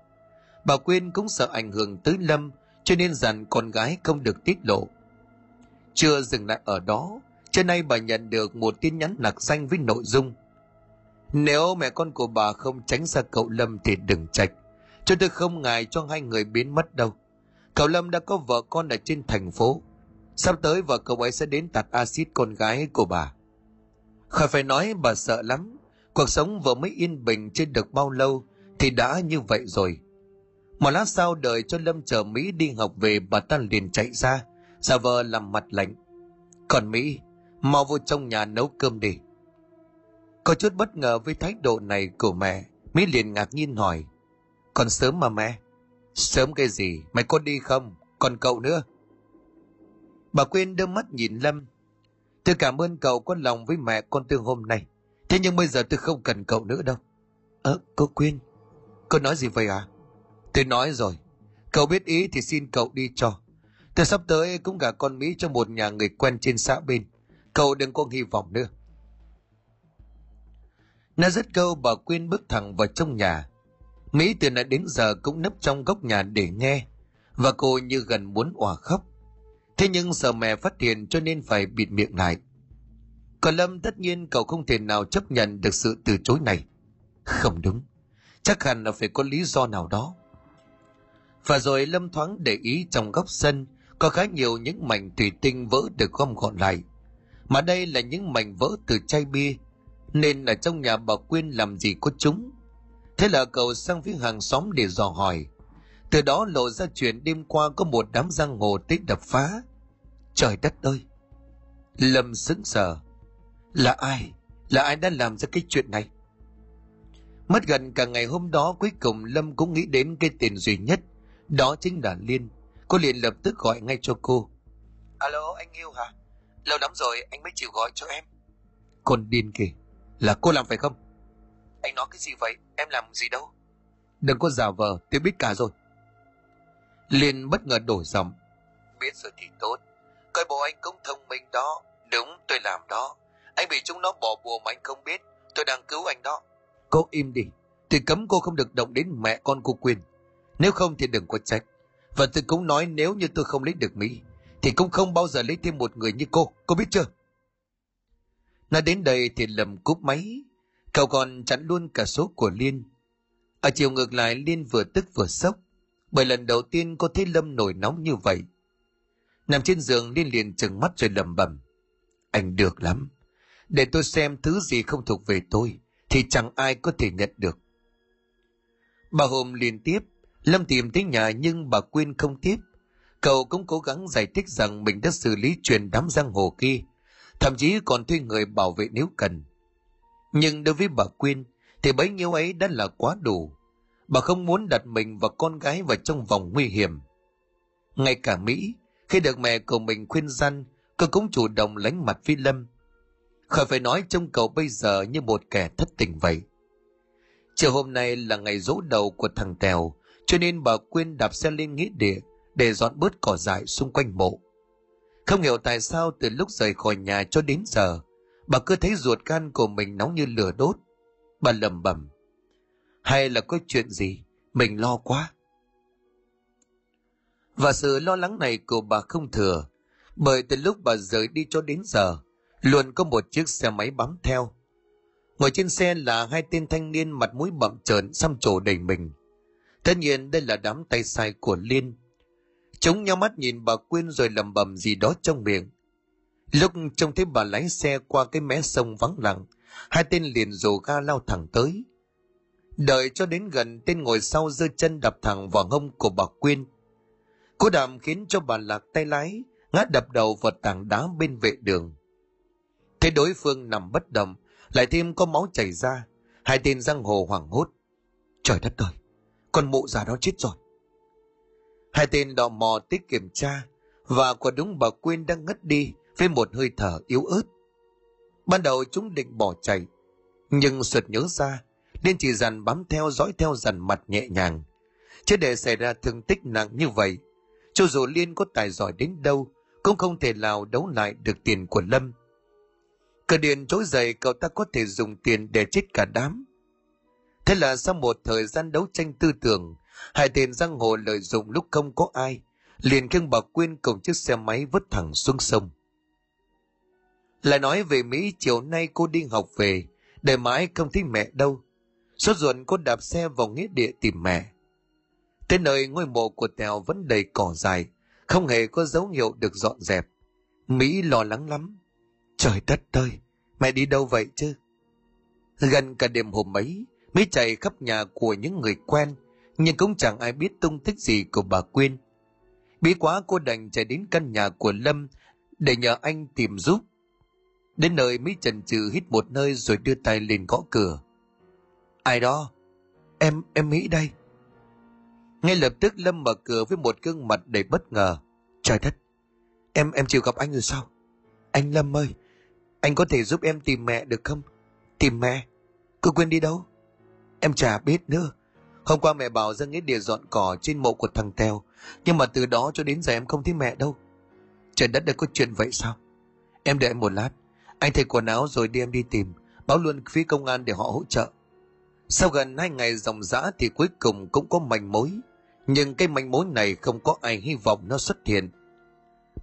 bà quyên cũng sợ ảnh hưởng tới lâm cho nên dặn con gái không được tiết lộ chưa dừng lại ở đó trưa nay bà nhận được một tin nhắn nặc danh với nội dung nếu mẹ con của bà không tránh xa cậu lâm thì đừng trách. Cho tôi không ngại cho hai người biến mất đâu. Cậu lâm đã có vợ con ở trên thành phố. Sắp tới vợ cậu ấy sẽ đến tạt axit con gái của bà. Khỏi phải nói bà sợ lắm. Cuộc sống vừa mới yên bình chưa được bao lâu thì đã như vậy rồi. Một lát sau đợi cho lâm chờ mỹ đi học về, bà ta liền chạy ra. Giả vờ làm mặt lạnh. Còn mỹ, mau vô trong nhà nấu cơm đi có chút bất ngờ với thái độ này của mẹ, mỹ liền ngạc nhiên hỏi, còn sớm mà mẹ? Sớm cái gì? Mày có đi không? Còn cậu nữa? Bà quyên đưa mắt nhìn lâm. Tôi cảm ơn cậu có lòng với mẹ con tương hôm nay. Thế nhưng bây giờ tôi không cần cậu nữa đâu. Ơ, cô quyên, cô nói gì vậy à tôi nói rồi. Cậu biết ý thì xin cậu đi cho. Tôi sắp tới cũng gả con mỹ cho một nhà người quen trên xã bên. Cậu đừng có hy vọng nữa nó dứt câu bà quyên bước thẳng vào trong nhà. Mỹ từ nãy đến giờ cũng nấp trong góc nhà để nghe, và cô như gần muốn òa khóc. Thế nhưng sợ mẹ phát hiện cho nên phải bịt miệng lại. Còn lâm tất nhiên cậu không thể nào chấp nhận được sự từ chối này. Không đúng. Chắc hẳn là phải có lý do nào đó. Và rồi lâm thoáng để ý trong góc sân, có khá nhiều những mảnh thủy tinh vỡ được gom gọn lại. Mà đây là những mảnh vỡ từ chai bia nên ở trong nhà bà quyên làm gì có chúng. Thế là cậu sang phía hàng xóm để dò hỏi. Từ đó lộ ra chuyện đêm qua có một đám giang hồ tích đập phá. Trời đất ơi! Lâm sững sờ. Là ai? Là ai đã làm ra cái chuyện này? Mất gần cả ngày hôm đó cuối cùng lâm cũng nghĩ đến cái tiền duy nhất. Đó chính là liên. Cô liền lập tức gọi ngay cho cô. Alo anh yêu hả? Lâu lắm rồi anh mới chịu gọi cho em. Con điên kìa là cô làm phải không? Anh nói cái gì vậy? Em làm gì đâu? Đừng có giả vờ tôi biết cả rồi. Liên bất ngờ đổi giọng. Biết rồi thì tốt. Coi bộ anh cũng thông minh đó. Đúng tôi làm đó. Anh bị chúng nó bỏ bùa mà anh không biết. Tôi đang cứu anh đó. Cô im đi. Tôi cấm cô không được động đến mẹ con cô quyền. Nếu không thì đừng có trách. Và tôi cũng nói nếu như tôi không lấy được mỹ thì cũng không bao giờ lấy thêm một người như cô. Cô biết chưa nói đến đây thì lầm cúp máy. Cậu còn chặn luôn cả số của liên. Ở chiều ngược lại, liên vừa tức vừa sốc, bởi lần đầu tiên cô thấy lâm nổi nóng như vậy. Nằm trên giường, liên liền trừng mắt rồi lầm bầm anh được lắm. Để tôi xem thứ gì không thuộc về tôi, thì chẳng ai có thể nhận được. Bà hôm liên tiếp, lâm tìm tới nhà nhưng bà quên không tiếp. Cậu cũng cố gắng giải thích rằng mình đã xử lý chuyện đám giang hồ kia thậm chí còn thuê người bảo vệ nếu cần. Nhưng đối với bà quyên, thì bấy nhiêu ấy đã là quá đủ. Bà không muốn đặt mình và con gái vào trong vòng nguy hiểm. Ngay cả mỹ, khi được mẹ của mình khuyên răn cô cũng chủ động lánh mặt phi lâm. Khỏi phải nói trông cậu bây giờ như một kẻ thất tình vậy. Chiều hôm nay là ngày rỗ đầu của thằng tèo, cho nên bà quyên đạp xe lên nghĩa địa để dọn bớt cỏ dại xung quanh mộ không hiểu tại sao từ lúc rời khỏi nhà cho đến giờ, bà cứ thấy ruột gan của mình nóng như lửa đốt. Bà lầm bầm hay là có chuyện gì? Mình lo quá. Và sự lo lắng này của bà không thừa, bởi từ lúc bà rời đi cho đến giờ, luôn có một chiếc xe máy bám theo. Ngồi trên xe là hai tên thanh niên mặt mũi bậm trợn xăm trổ đầy mình. Tất nhiên đây là đám tay sai của liên chúng nhau mắt nhìn bà quyên rồi lầm bầm gì đó trong miệng. Lúc trông thấy bà lái xe qua cái mé sông vắng lặng, hai tên liền rồ ga lao thẳng tới. Đợi cho đến gần, tên ngồi sau giơ chân đập thẳng vào hông của bà quyên. Cú đàm khiến cho bà lạc tay lái, ngã đập đầu vào tảng đá bên vệ đường. Thấy đối phương nằm bất động, lại thêm có máu chảy ra, hai tên giang hồ hoảng hốt. Trời đất ơi, con mụ già đó chết rồi hai tên đò mò tích kiểm tra và quả đúng bà quyên đang ngất đi với một hơi thở yếu ớt. Ban đầu chúng định bỏ chạy nhưng sượt nhớ ra nên chỉ dằn bám theo dõi theo dần mặt nhẹ nhàng. Chứ để xảy ra thương tích nặng như vậy cho dù liên có tài giỏi đến đâu cũng không thể nào đấu lại được tiền của lâm. Cờ điện trỗi dậy cậu ta có thể dùng tiền để chết cả đám. Thế là sau một thời gian đấu tranh tư tưởng, hai tên giang hồ lợi dụng lúc không có ai, liền khiêng bà Quyên cùng chiếc xe máy vứt thẳng xuống sông. Lại nói về Mỹ chiều nay cô đi học về, để mãi không thấy mẹ đâu. Sốt ruột cô đạp xe vào nghĩa địa tìm mẹ. Tới nơi ngôi mộ của Tèo vẫn đầy cỏ dài, không hề có dấu hiệu được dọn dẹp. Mỹ lo lắng lắm. Trời đất ơi, mẹ đi đâu vậy chứ? Gần cả đêm hôm ấy, Mỹ chạy khắp nhà của những người quen, nhưng cũng chẳng ai biết tung tích gì của bà Quyên. Bí quá cô đành chạy đến căn nhà của Lâm để nhờ anh tìm giúp. Đến nơi mới chần chừ hít một nơi rồi đưa tay lên gõ cửa. Ai đó? Em, em Mỹ đây. Ngay lập tức Lâm mở cửa với một gương mặt đầy bất ngờ. Trời đất, em em chịu gặp anh rồi sao? Anh Lâm ơi, anh có thể giúp em tìm mẹ được không? Tìm mẹ? Cô quên đi đâu? Em chả biết nữa. Hôm qua mẹ bảo ra nghĩa địa dọn cỏ trên mộ của thằng Tèo, nhưng mà từ đó cho đến giờ em không thấy mẹ đâu. Trời đất đã có chuyện vậy sao? Em đợi một lát, anh thay quần áo rồi đi em đi tìm, báo luôn phía công an để họ hỗ trợ. Sau gần hai ngày dòng dã thì cuối cùng cũng có manh mối. Nhưng cái manh mối này không có ai hy vọng nó xuất hiện.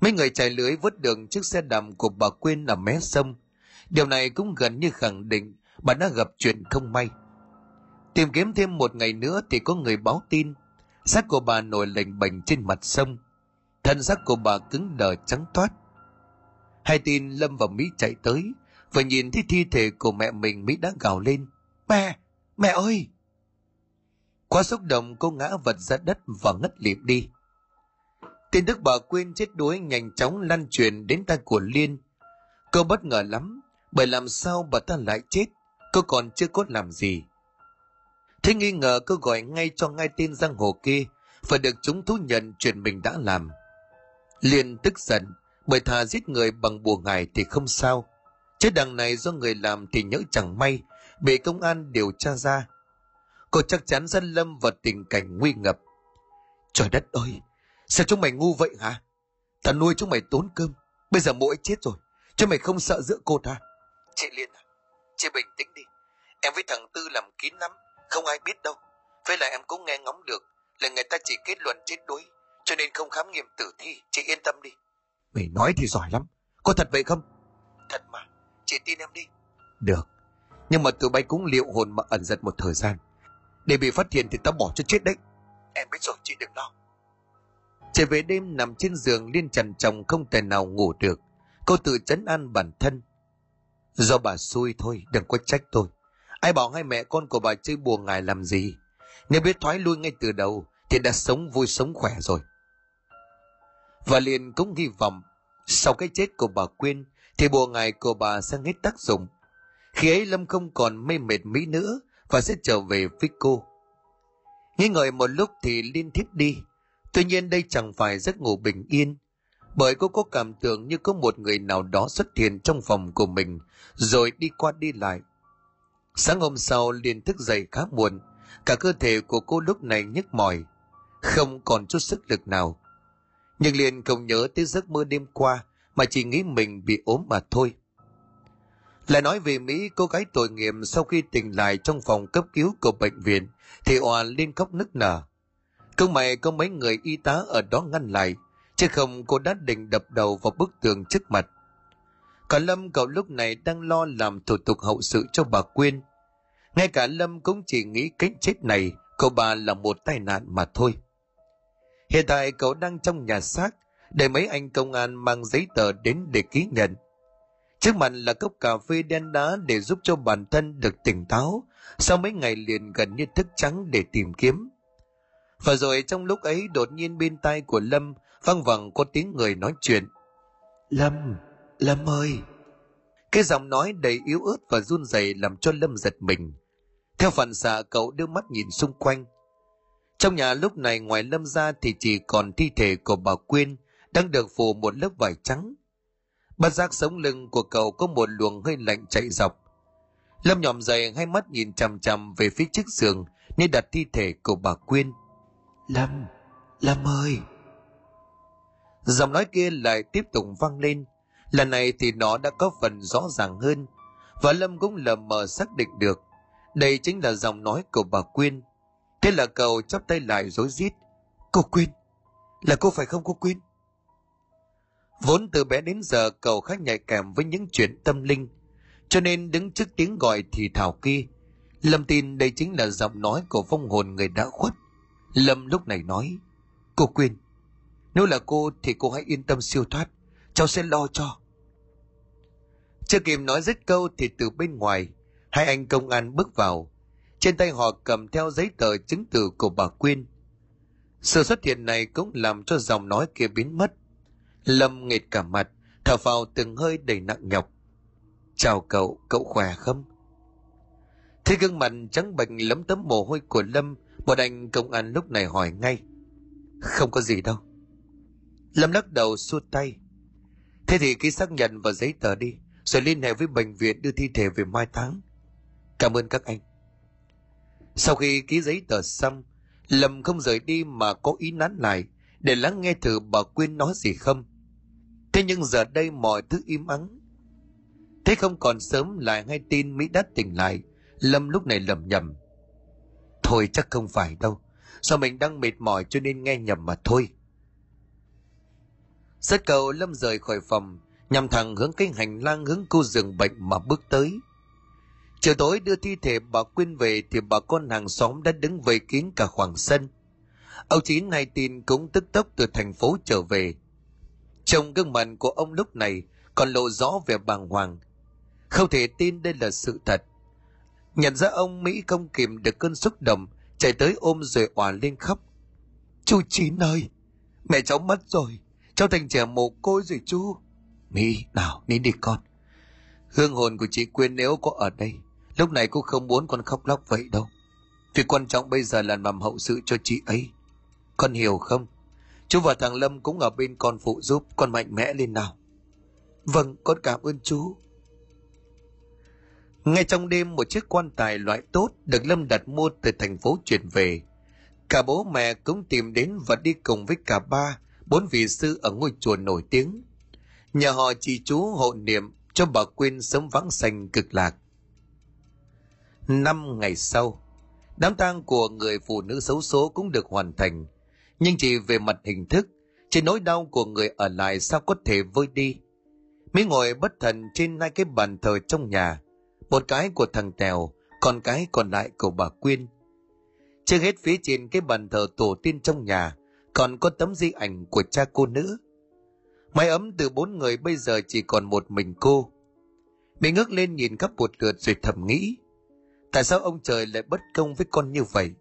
Mấy người chạy lưới vớt đường chiếc xe đầm của bà Quyên ở mé sông. Điều này cũng gần như khẳng định bà đã gặp chuyện không may. Tìm kiếm thêm một ngày nữa thì có người báo tin. Xác của bà nổi lệnh bệnh trên mặt sông. Thân xác của bà cứng đờ trắng toát. Hai tin Lâm và Mỹ chạy tới. Và nhìn thấy thi thể của mẹ mình Mỹ đã gào lên. Mẹ! Mẹ ơi! Quá xúc động cô ngã vật ra đất và ngất lịm đi. Tin tức bà quên chết đuối nhanh chóng lan truyền đến tay của Liên. Cô bất ngờ lắm, bởi làm sao bà ta lại chết, cô còn chưa có làm gì. Thế nghi ngờ cứ gọi ngay cho ngay tên giang hồ kia, phải được chúng thú nhận chuyện mình đã làm. liền tức giận, bởi thà giết người bằng bùa ngài thì không sao. Chứ đằng này do người làm thì nhỡ chẳng may, bị công an điều tra ra. Cô chắc chắn dân lâm vào tình cảnh nguy ngập. Trời đất ơi, sao chúng mày ngu vậy hả? Ta nuôi chúng mày tốn cơm, bây giờ mỗi chết rồi, chúng mày không sợ giữa cô ta. Chị Liên à, chị bình tĩnh đi. Em với thằng Tư làm kín lắm, không ai biết đâu. Với lại em cũng nghe ngóng được là người ta chỉ kết luận chết đuối, cho nên không khám nghiệm tử thi, chị yên tâm đi. Mày nói thì giỏi lắm, có thật vậy không? Thật mà, chị tin em đi. Được, nhưng mà tụi bay cũng liệu hồn mà ẩn giật một thời gian. Để bị phát hiện thì tao bỏ cho chết đấy. Em biết rồi, chị đừng lo. Trở về đêm nằm trên giường liên trần chồng không thể nào ngủ được. Cô tự chấn an bản thân. Do bà xui thôi, đừng có trách tôi. Ai bảo hai mẹ con của bà chơi bùa ngài làm gì? Nếu biết thoái lui ngay từ đầu thì đã sống vui sống khỏe rồi. Và liền cũng hy vọng sau cái chết của bà Quyên thì bùa ngài của bà sẽ hết tác dụng. Khi ấy Lâm không còn mê mệt Mỹ nữa và sẽ trở về với cô. Nghĩ ngợi một lúc thì liên thiếp đi. Tuy nhiên đây chẳng phải giấc ngủ bình yên, bởi cô có cảm tưởng như có một người nào đó xuất hiện trong phòng của mình, rồi đi qua đi lại. Sáng hôm sau liền thức dậy khá muộn, cả cơ thể của cô lúc này nhức mỏi, không còn chút sức lực nào. Nhưng liền không nhớ tới giấc mơ đêm qua, mà chỉ nghĩ mình bị ốm mà thôi. Lại nói về Mỹ, cô gái tội nghiệp sau khi tỉnh lại trong phòng cấp cứu của bệnh viện, thì òa lên khóc nức nở. Công mày có mấy người y tá ở đó ngăn lại, chứ không cô đã định đập đầu vào bức tường trước mặt. Cả Lâm cậu lúc này đang lo làm thủ tục hậu sự cho bà Quyên. Ngay cả Lâm cũng chỉ nghĩ cách chết này cậu bà là một tai nạn mà thôi. Hiện tại cậu đang trong nhà xác, để mấy anh công an mang giấy tờ đến để ký nhận. Trước mặt là cốc cà phê đen đá để giúp cho bản thân được tỉnh táo sau mấy ngày liền gần như thức trắng để tìm kiếm. Và rồi trong lúc ấy đột nhiên bên tai của Lâm văng vẳng có tiếng người nói chuyện. Lâm, Lâm ơi! Cái giọng nói đầy yếu ớt và run rẩy làm cho Lâm giật mình. Theo phản xạ cậu đưa mắt nhìn xung quanh. Trong nhà lúc này ngoài Lâm ra thì chỉ còn thi thể của bà Quyên đang được phủ một lớp vải trắng Bất giác sống lưng của cậu có một luồng hơi lạnh chạy dọc. Lâm nhòm dậy hai mắt nhìn chằm chằm về phía trước giường nơi đặt thi thể của bà Quyên. Lâm, Lâm ơi! Giọng nói kia lại tiếp tục vang lên lần này thì nó đã có phần rõ ràng hơn. Và lâm cũng lờ mờ xác định được. Đây chính là giọng nói của bà quyên. Thế là cậu chắp tay lại rối rít. Cô quyên? Là cô phải không cô quyên? Vốn từ bé đến giờ cậu khá nhạy cảm với những chuyện tâm linh. Cho nên đứng trước tiếng gọi thì thảo kia lâm tin đây chính là giọng nói của vong hồn người đã khuất. Lâm lúc này nói, cô quyên, nếu là cô thì cô hãy yên tâm siêu thoát. Cháu sẽ lo cho chưa kịp nói dứt câu thì từ bên ngoài, hai anh công an bước vào. Trên tay họ cầm theo giấy tờ chứng từ của bà quyên. Sự xuất hiện này cũng làm cho dòng nói kia biến mất. Lâm nghệt cả mặt, thở phào từng hơi đầy nặng nhọc. Chào cậu cậu khỏe không? Thấy gương mặt trắng bệch lấm tấm mồ hôi của lâm, một anh công an lúc này hỏi ngay. Không có gì đâu. Lâm lắc đầu xua tay. Thế thì ký xác nhận và giấy tờ đi rồi liên hệ với bệnh viện đưa thi thể về mai táng. Cảm ơn các anh. Sau khi ký giấy tờ xong, lâm không rời đi mà có ý nán lại để lắng nghe thử bà quyên nói gì không. Thế nhưng giờ đây mọi thứ im ắng. Thế không còn sớm lại hay tin mỹ đã tỉnh lại, lâm lúc này lầm nhầm thôi chắc không phải đâu, do mình đang mệt mỏi cho nên nghe nhầm mà thôi. Rất cầu lâm rời khỏi phòng nhằm thẳng hướng cái hành lang hướng khu giường bệnh mà bước tới. Chiều tối đưa thi thể bà quyên về thì bà con hàng xóm đã đứng vây kín cả khoảng sân. Ông chín này tin cũng tức tốc từ thành phố trở về. Trong gương mặt của ông lúc này còn lộ rõ vẻ bàng hoàng. Không thể tin đây là sự thật. Nhận ra ông mỹ không kìm được cơn xúc động, chạy tới ôm rồi òa lên khóc. Chú chín ơi, mẹ cháu mất rồi, cháu thành trẻ mồ côi rồi chú mỹ nào nín đi con. Hương hồn của chị quyên nếu có ở đây lúc này cô không muốn con khóc lóc vậy đâu. Việc quan trọng bây giờ là làm hậu sự cho chị ấy. Con hiểu không? Chú và thằng lâm cũng ở bên con phụ giúp con mạnh mẽ lên nào. Vâng con cảm ơn chú. Ngay trong đêm một chiếc quan tài loại tốt được Lâm đặt mua từ thành phố chuyển về. Cả bố mẹ cũng tìm đến và đi cùng với cả ba, bốn vị sư ở ngôi chùa nổi tiếng. Nhờ họ chỉ chú hộ niệm cho bà Quyên sống vắng xanh cực lạc. Năm ngày sau, đám tang của người phụ nữ xấu số cũng được hoàn thành, nhưng chỉ về mặt hình thức, trên nỗi đau của người ở lại sao có thể vơi đi. Mỹ ngồi bất thần trên hai cái bàn thờ trong nhà, một cái của thằng Tèo, còn cái còn lại của bà Quyên. Trước hết phía trên cái bàn thờ tổ tiên trong nhà, còn có tấm di ảnh của cha cô nữ Mái ấm từ bốn người bây giờ chỉ còn một mình cô. Mình ngước lên nhìn khắp một lượt rồi thầm nghĩ, tại sao ông trời lại bất công với con như vậy?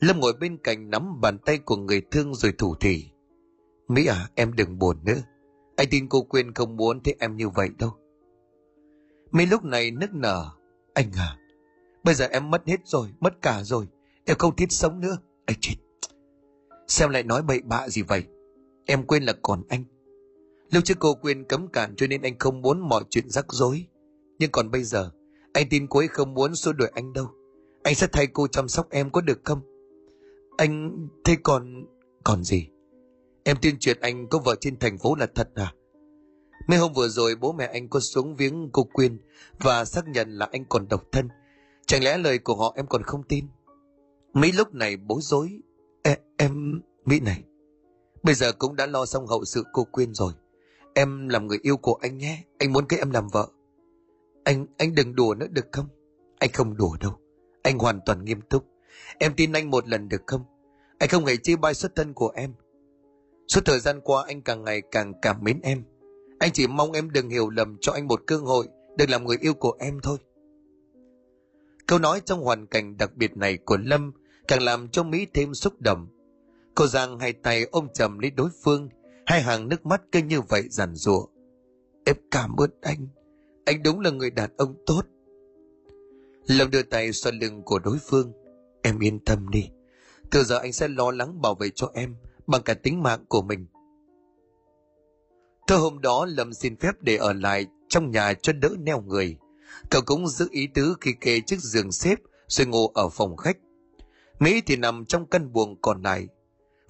Lâm ngồi bên cạnh nắm bàn tay của người thương rồi thủ thỉ. Mỹ à, em đừng buồn nữa. Anh tin cô Quyên không muốn thấy em như vậy đâu. Mấy lúc này nức nở. Anh à, bây giờ em mất hết rồi, mất cả rồi. Em không thiết sống nữa. Anh chết. Xem lại nói bậy bạ gì vậy? Em quên là còn anh. Lúc trước cô Quyên cấm cản cho nên anh không muốn mọi chuyện rắc rối. Nhưng còn bây giờ, anh tin cô ấy không muốn xua đuổi anh đâu. Anh sẽ thay cô chăm sóc em có được không? Anh... Thế còn... Còn gì? Em tuyên truyền anh có vợ trên thành phố là thật à? Mấy hôm vừa rồi bố mẹ anh có xuống viếng cô Quyên và xác nhận là anh còn độc thân. Chẳng lẽ lời của họ em còn không tin? Mấy lúc này bối rối. E, em... Mỹ này. Bây giờ cũng đã lo xong hậu sự cô Quyên rồi. Em làm người yêu của anh nhé. Anh muốn cái em làm vợ. Anh anh đừng đùa nữa được không? Anh không đùa đâu. Anh hoàn toàn nghiêm túc. Em tin anh một lần được không? Anh không hề chia bai xuất thân của em. Suốt thời gian qua anh càng ngày càng cảm mến em. Anh chỉ mong em đừng hiểu lầm cho anh một cơ hội được làm người yêu của em thôi. Câu nói trong hoàn cảnh đặc biệt này của Lâm càng làm cho Mỹ thêm xúc động. Cô Giang hai tay ôm chầm lấy đối phương, hai hàng nước mắt cứ như vậy giàn rụa. Em cảm ơn anh, anh đúng là người đàn ông tốt. Lâm đưa tay xoa lưng của đối phương. Em yên tâm đi, từ giờ anh sẽ lo lắng bảo vệ cho em bằng cả tính mạng của mình. Thơ hôm đó Lâm xin phép để ở lại trong nhà cho đỡ neo người. Cậu cũng giữ ý tứ khi kê chiếc giường xếp rồi ngủ ở phòng khách. Mỹ thì nằm trong căn buồng còn lại.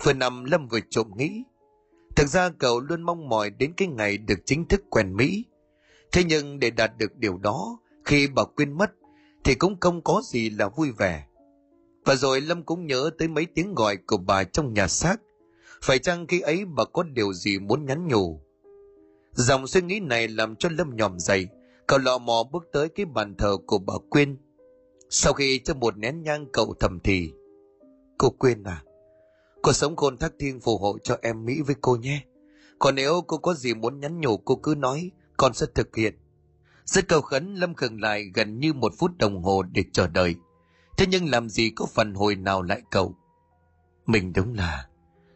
Vừa nằm Lâm vừa trộm nghĩ. Thực ra cậu luôn mong mỏi đến cái ngày được chính thức quen Mỹ. Thế nhưng để đạt được điều đó, khi bà quên mất, thì cũng không có gì là vui vẻ. Và rồi Lâm cũng nhớ tới mấy tiếng gọi của bà trong nhà xác. Phải chăng khi ấy bà có điều gì muốn nhắn nhủ? Dòng suy nghĩ này làm cho Lâm nhòm dậy, cậu lọ mò bước tới cái bàn thờ của bà Quyên. Sau khi cho một nén nhang cậu thầm thì, Cô Quyên à, cô sống khôn thác thiên phù hộ cho em Mỹ với cô nhé. Còn nếu cô có gì muốn nhắn nhủ cô cứ nói, con sẽ thực hiện. Rất cầu khấn Lâm khừng lại gần như một phút đồng hồ để chờ đợi. Thế nhưng làm gì có phần hồi nào lại cậu? Mình đúng là,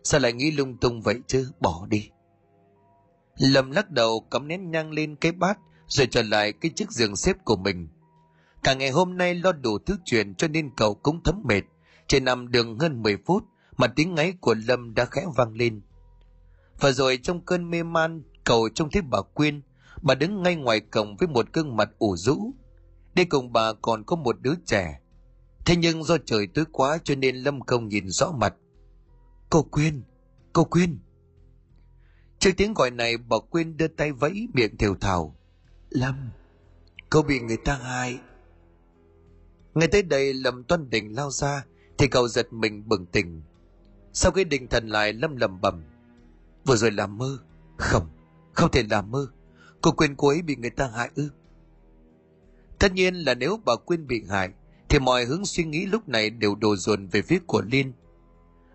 sao lại nghĩ lung tung vậy chứ, bỏ đi. Lâm lắc đầu cắm nén nhang lên cái bát rồi trở lại cái chiếc giường xếp của mình. Cả ngày hôm nay lo đủ thứ chuyện cho nên cậu cũng thấm mệt. Chỉ nằm đường hơn 10 phút mà tiếng ngáy của Lâm đã khẽ vang lên. Và rồi trong cơn mê man, cầu trông thấy bà Quyên, bà đứng ngay ngoài cổng với một gương mặt ủ rũ. Đi cùng bà còn có một đứa trẻ. Thế nhưng do trời tối quá cho nên Lâm không nhìn rõ mặt. Cô Quyên, cô Quyên. Trước tiếng gọi này bà Quyên đưa tay vẫy miệng thều thào. Lâm, cô bị người ta hại. Ngay tới đây Lâm toan định lao ra thì cậu giật mình bừng tỉnh. Sau khi định thần lại Lâm lầm bầm. Vừa rồi làm mơ. Không, không thể làm mơ. Cô Quyên cô ấy bị người ta hại ư. Tất nhiên là nếu bà Quyên bị hại thì mọi hướng suy nghĩ lúc này đều đổ dồn về phía của Liên.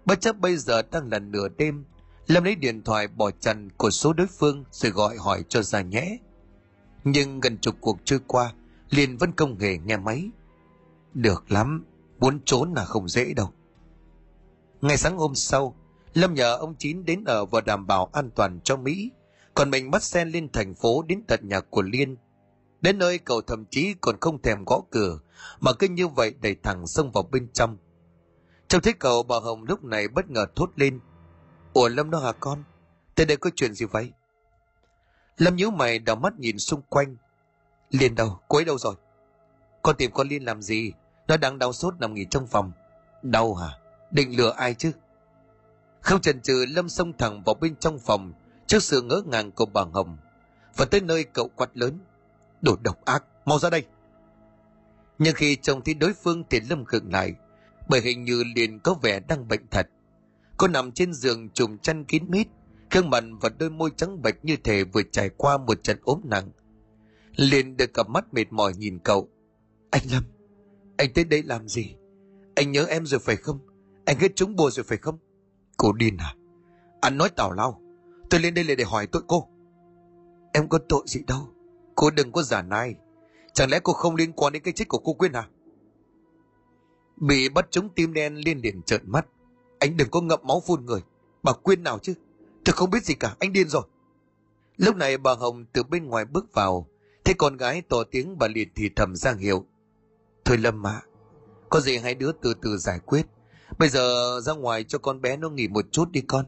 Bất chấp bây giờ đang là nửa đêm Lâm lấy điện thoại bỏ trần của số đối phương rồi gọi hỏi cho ra nhẽ. Nhưng gần chục cuộc trôi qua, Liên vẫn không hề nghe máy. Được lắm, muốn trốn là không dễ đâu. Ngày sáng hôm sau, Lâm nhờ ông Chín đến ở và đảm bảo an toàn cho Mỹ, còn mình bắt xe lên thành phố đến tận nhà của Liên. Đến nơi cậu thậm chí còn không thèm gõ cửa, mà cứ như vậy đẩy thẳng xông vào bên trong. trong thấy cậu bà Hồng lúc này bất ngờ thốt lên – Ủa Lâm đó hả con? Tới đây có chuyện gì vậy? Lâm nhíu mày đảo mắt nhìn xung quanh. Liên đâu? Cô ấy đâu rồi? Con tìm con Liên làm gì? Nó đang đau sốt nằm nghỉ trong phòng. Đau hả? Định lừa ai chứ? Không chần chừ Lâm xông thẳng vào bên trong phòng trước sự ngỡ ngàng của bà Hồng. Và tới nơi cậu quát lớn. Đồ độc ác, mau ra đây. Nhưng khi trông thấy đối phương thì Lâm khựng lại, bởi hình như liền có vẻ đang bệnh thật. Cô nằm trên giường trùm chăn kín mít, gương mặt và đôi môi trắng bệch như thể vừa trải qua một trận ốm nặng. Liền được cặp mắt mệt mỏi nhìn cậu. Anh Lâm, anh tới đây làm gì? Anh nhớ em rồi phải không? Anh hết trúng bùa rồi phải không? Cô điên à? Anh nói tào lao. Tôi lên đây là để hỏi tội cô. Em có tội gì đâu. Cô đừng có giả nai. Chẳng lẽ cô không liên quan đến cái chết của cô Quyên à? Bị bắt trúng tim đen liên liền trợn mắt. Anh đừng có ngậm máu phun người. Bà Quyên nào chứ? Tôi không biết gì cả, anh điên rồi. Lúc này bà Hồng từ bên ngoài bước vào. Thấy con gái to tiếng bà liền thì thầm giang hiệu. Thôi Lâm ạ, có gì hai đứa từ từ giải quyết. Bây giờ ra ngoài cho con bé nó nghỉ một chút đi con.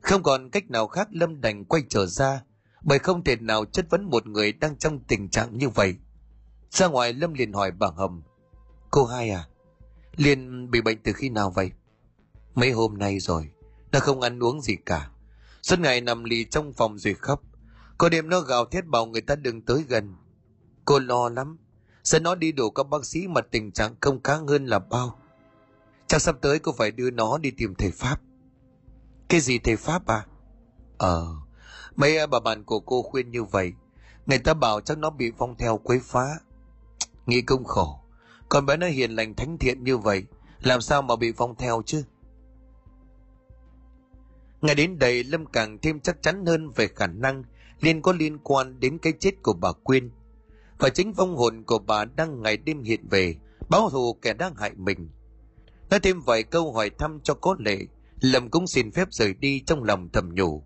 Không còn cách nào khác Lâm đành quay trở ra, bởi không thể nào chất vấn một người đang trong tình trạng như vậy. Ra ngoài Lâm liền hỏi bà hầm Cô hai à, Liên bị bệnh từ khi nào vậy? Mấy hôm nay rồi, nó không ăn uống gì cả. Suốt ngày nằm lì trong phòng rồi khóc. Có đêm nó gào thét bảo người ta đừng tới gần. Cô lo lắm. Sẽ nó đi đủ các bác sĩ mà tình trạng không khá hơn là bao. Chắc sắp tới cô phải đưa nó đi tìm thầy Pháp. Cái gì thầy Pháp à? Ờ, mấy bà bạn của cô khuyên như vậy. Người ta bảo chắc nó bị phong theo quấy phá. Nghĩ công khổ. Còn bé nó hiền lành thánh thiện như vậy, làm sao mà bị phong theo chứ? Ngày đến đây Lâm càng thêm chắc chắn hơn về khả năng liên có liên quan đến cái chết của bà Quyên. Và chính vong hồn của bà đang ngày đêm hiện về, báo thù kẻ đang hại mình. Nói thêm vài câu hỏi thăm cho có lệ, Lâm cũng xin phép rời đi trong lòng thầm nhủ.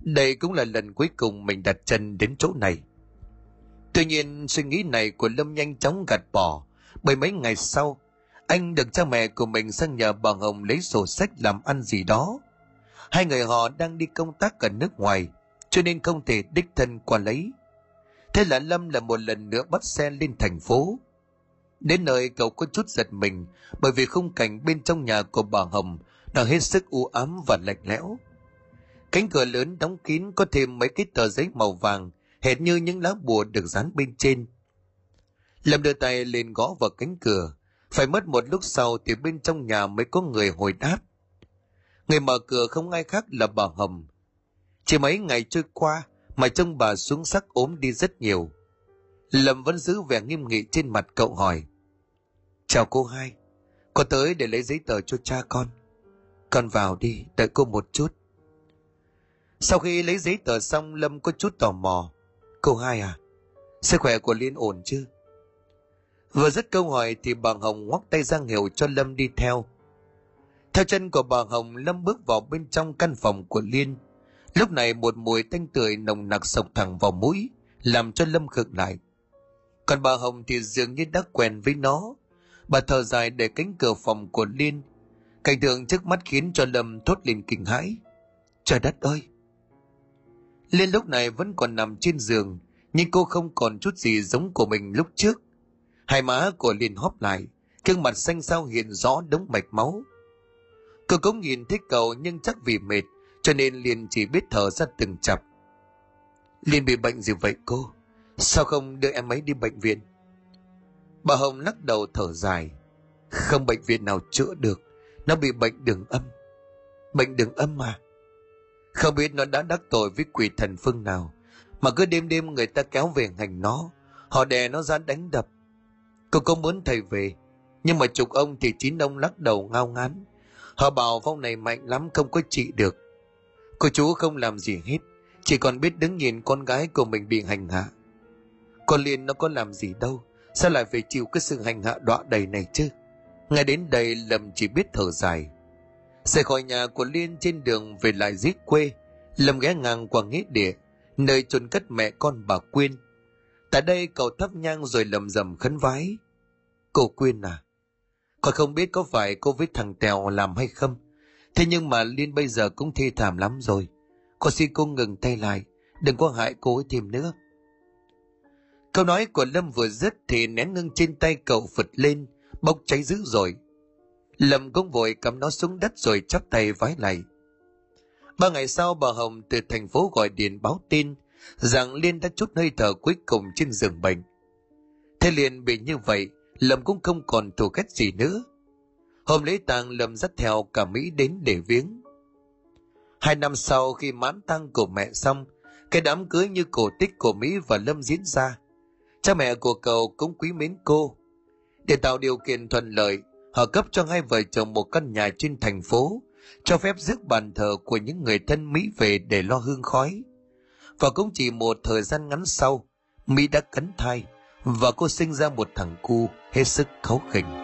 Đây cũng là lần cuối cùng mình đặt chân đến chỗ này. Tuy nhiên suy nghĩ này của Lâm nhanh chóng gạt bỏ, bởi mấy ngày sau, anh được cha mẹ của mình sang nhờ bà Hồng lấy sổ sách làm ăn gì đó. Hai người họ đang đi công tác ở nước ngoài, cho nên không thể đích thân qua lấy. Thế là Lâm là một lần nữa bắt xe lên thành phố. Đến nơi cậu có chút giật mình bởi vì khung cảnh bên trong nhà của bà Hồng đang hết sức u ám và lạnh lẽo. Cánh cửa lớn đóng kín có thêm mấy cái tờ giấy màu vàng, hệt như những lá bùa được dán bên trên. Lâm đưa tay lên gõ vào cánh cửa, phải mất một lúc sau thì bên trong nhà mới có người hồi đáp. Người mở cửa không ai khác là bà Hồng. Chỉ mấy ngày trôi qua mà trông bà xuống sắc ốm đi rất nhiều. Lâm vẫn giữ vẻ nghiêm nghị trên mặt cậu hỏi. Chào cô hai, con tới để lấy giấy tờ cho cha con. Con vào đi, đợi cô một chút. Sau khi lấy giấy tờ xong Lâm có chút tò mò. Cô hai à, sức khỏe của Liên ổn chứ? Vừa dứt câu hỏi thì bà Hồng ngoắc tay giang hiệu cho Lâm đi theo. Theo chân của bà Hồng, Lâm bước vào bên trong căn phòng của Liên. Lúc này một mùi tanh tưởi nồng nặc sộc thẳng vào mũi, làm cho Lâm khựng lại. Còn bà Hồng thì dường như đã quen với nó. Bà thở dài để cánh cửa phòng của Liên. Cảnh tượng trước mắt khiến cho Lâm thốt lên kinh hãi. Trời đất ơi! Liên lúc này vẫn còn nằm trên giường, nhưng cô không còn chút gì giống của mình lúc trước. Hai má của Liên hóp lại, gương mặt xanh xao hiện rõ đống mạch máu. Cô cũng nhìn thấy cậu nhưng chắc vì mệt, cho nên Liên chỉ biết thở ra từng chập. Liên bị bệnh gì vậy cô? Sao không đưa em ấy đi bệnh viện? Bà Hồng lắc đầu thở dài. Không bệnh viện nào chữa được, nó bị bệnh đường âm. Bệnh đường âm mà. Không biết nó đã đắc tội với quỷ thần phương nào, mà cứ đêm đêm người ta kéo về hành nó, họ đè nó ra đánh đập. Cô có muốn thầy về, nhưng mà chục ông thì chín ông lắc đầu ngao ngán. Họ bảo phong này mạnh lắm không có trị được. Cô chú không làm gì hết, chỉ còn biết đứng nhìn con gái của mình bị hành hạ. Con Liên nó có làm gì đâu, sao lại phải chịu cái sự hành hạ đọa đầy này chứ? Ngay đến đây Lâm chỉ biết thở dài. Rời khỏi nhà của Liên trên đường về lại giết quê, Lâm ghé ngang qua nghĩa địa, nơi chôn cất mẹ con bà Quyên. Tại đây cậu thắp nhang rồi lầm rầm khấn vái. Cô Quyên à, còn không biết có phải cô với thằng Tèo làm hay không, thế nhưng mà Liên bây giờ cũng thê thảm lắm rồi. Con xin cô ngừng tay lại, đừng có hại cô ấy thêm nữa. Câu nói của Lâm vừa dứt thì nén ngưng trên tay cậu phật lên, bốc cháy dữ rồi. Lâm cũng vội cắm nó xuống đất rồi chắp tay vái lại. Ba ngày sau bà Hồng từ thành phố gọi điện báo tin rằng Liên đã chút hơi thở cuối cùng trên giường bệnh. Thế Liên bị như vậy, Lâm cũng không còn thù ghét gì nữa. Hôm lễ tang Lâm dắt theo cả Mỹ đến để viếng. Hai năm sau khi mãn tang của mẹ xong, cái đám cưới như cổ tích của Mỹ và Lâm diễn ra. Cha mẹ của cậu cũng quý mến cô. Để tạo điều kiện thuận lợi, họ cấp cho hai vợ chồng một căn nhà trên thành phố, cho phép rước bàn thờ của những người thân Mỹ về để lo hương khói. Và cũng chỉ một thời gian ngắn sau, Mỹ đã cấn thai và cô sinh ra một thằng cu hết sức kháu khỉnh.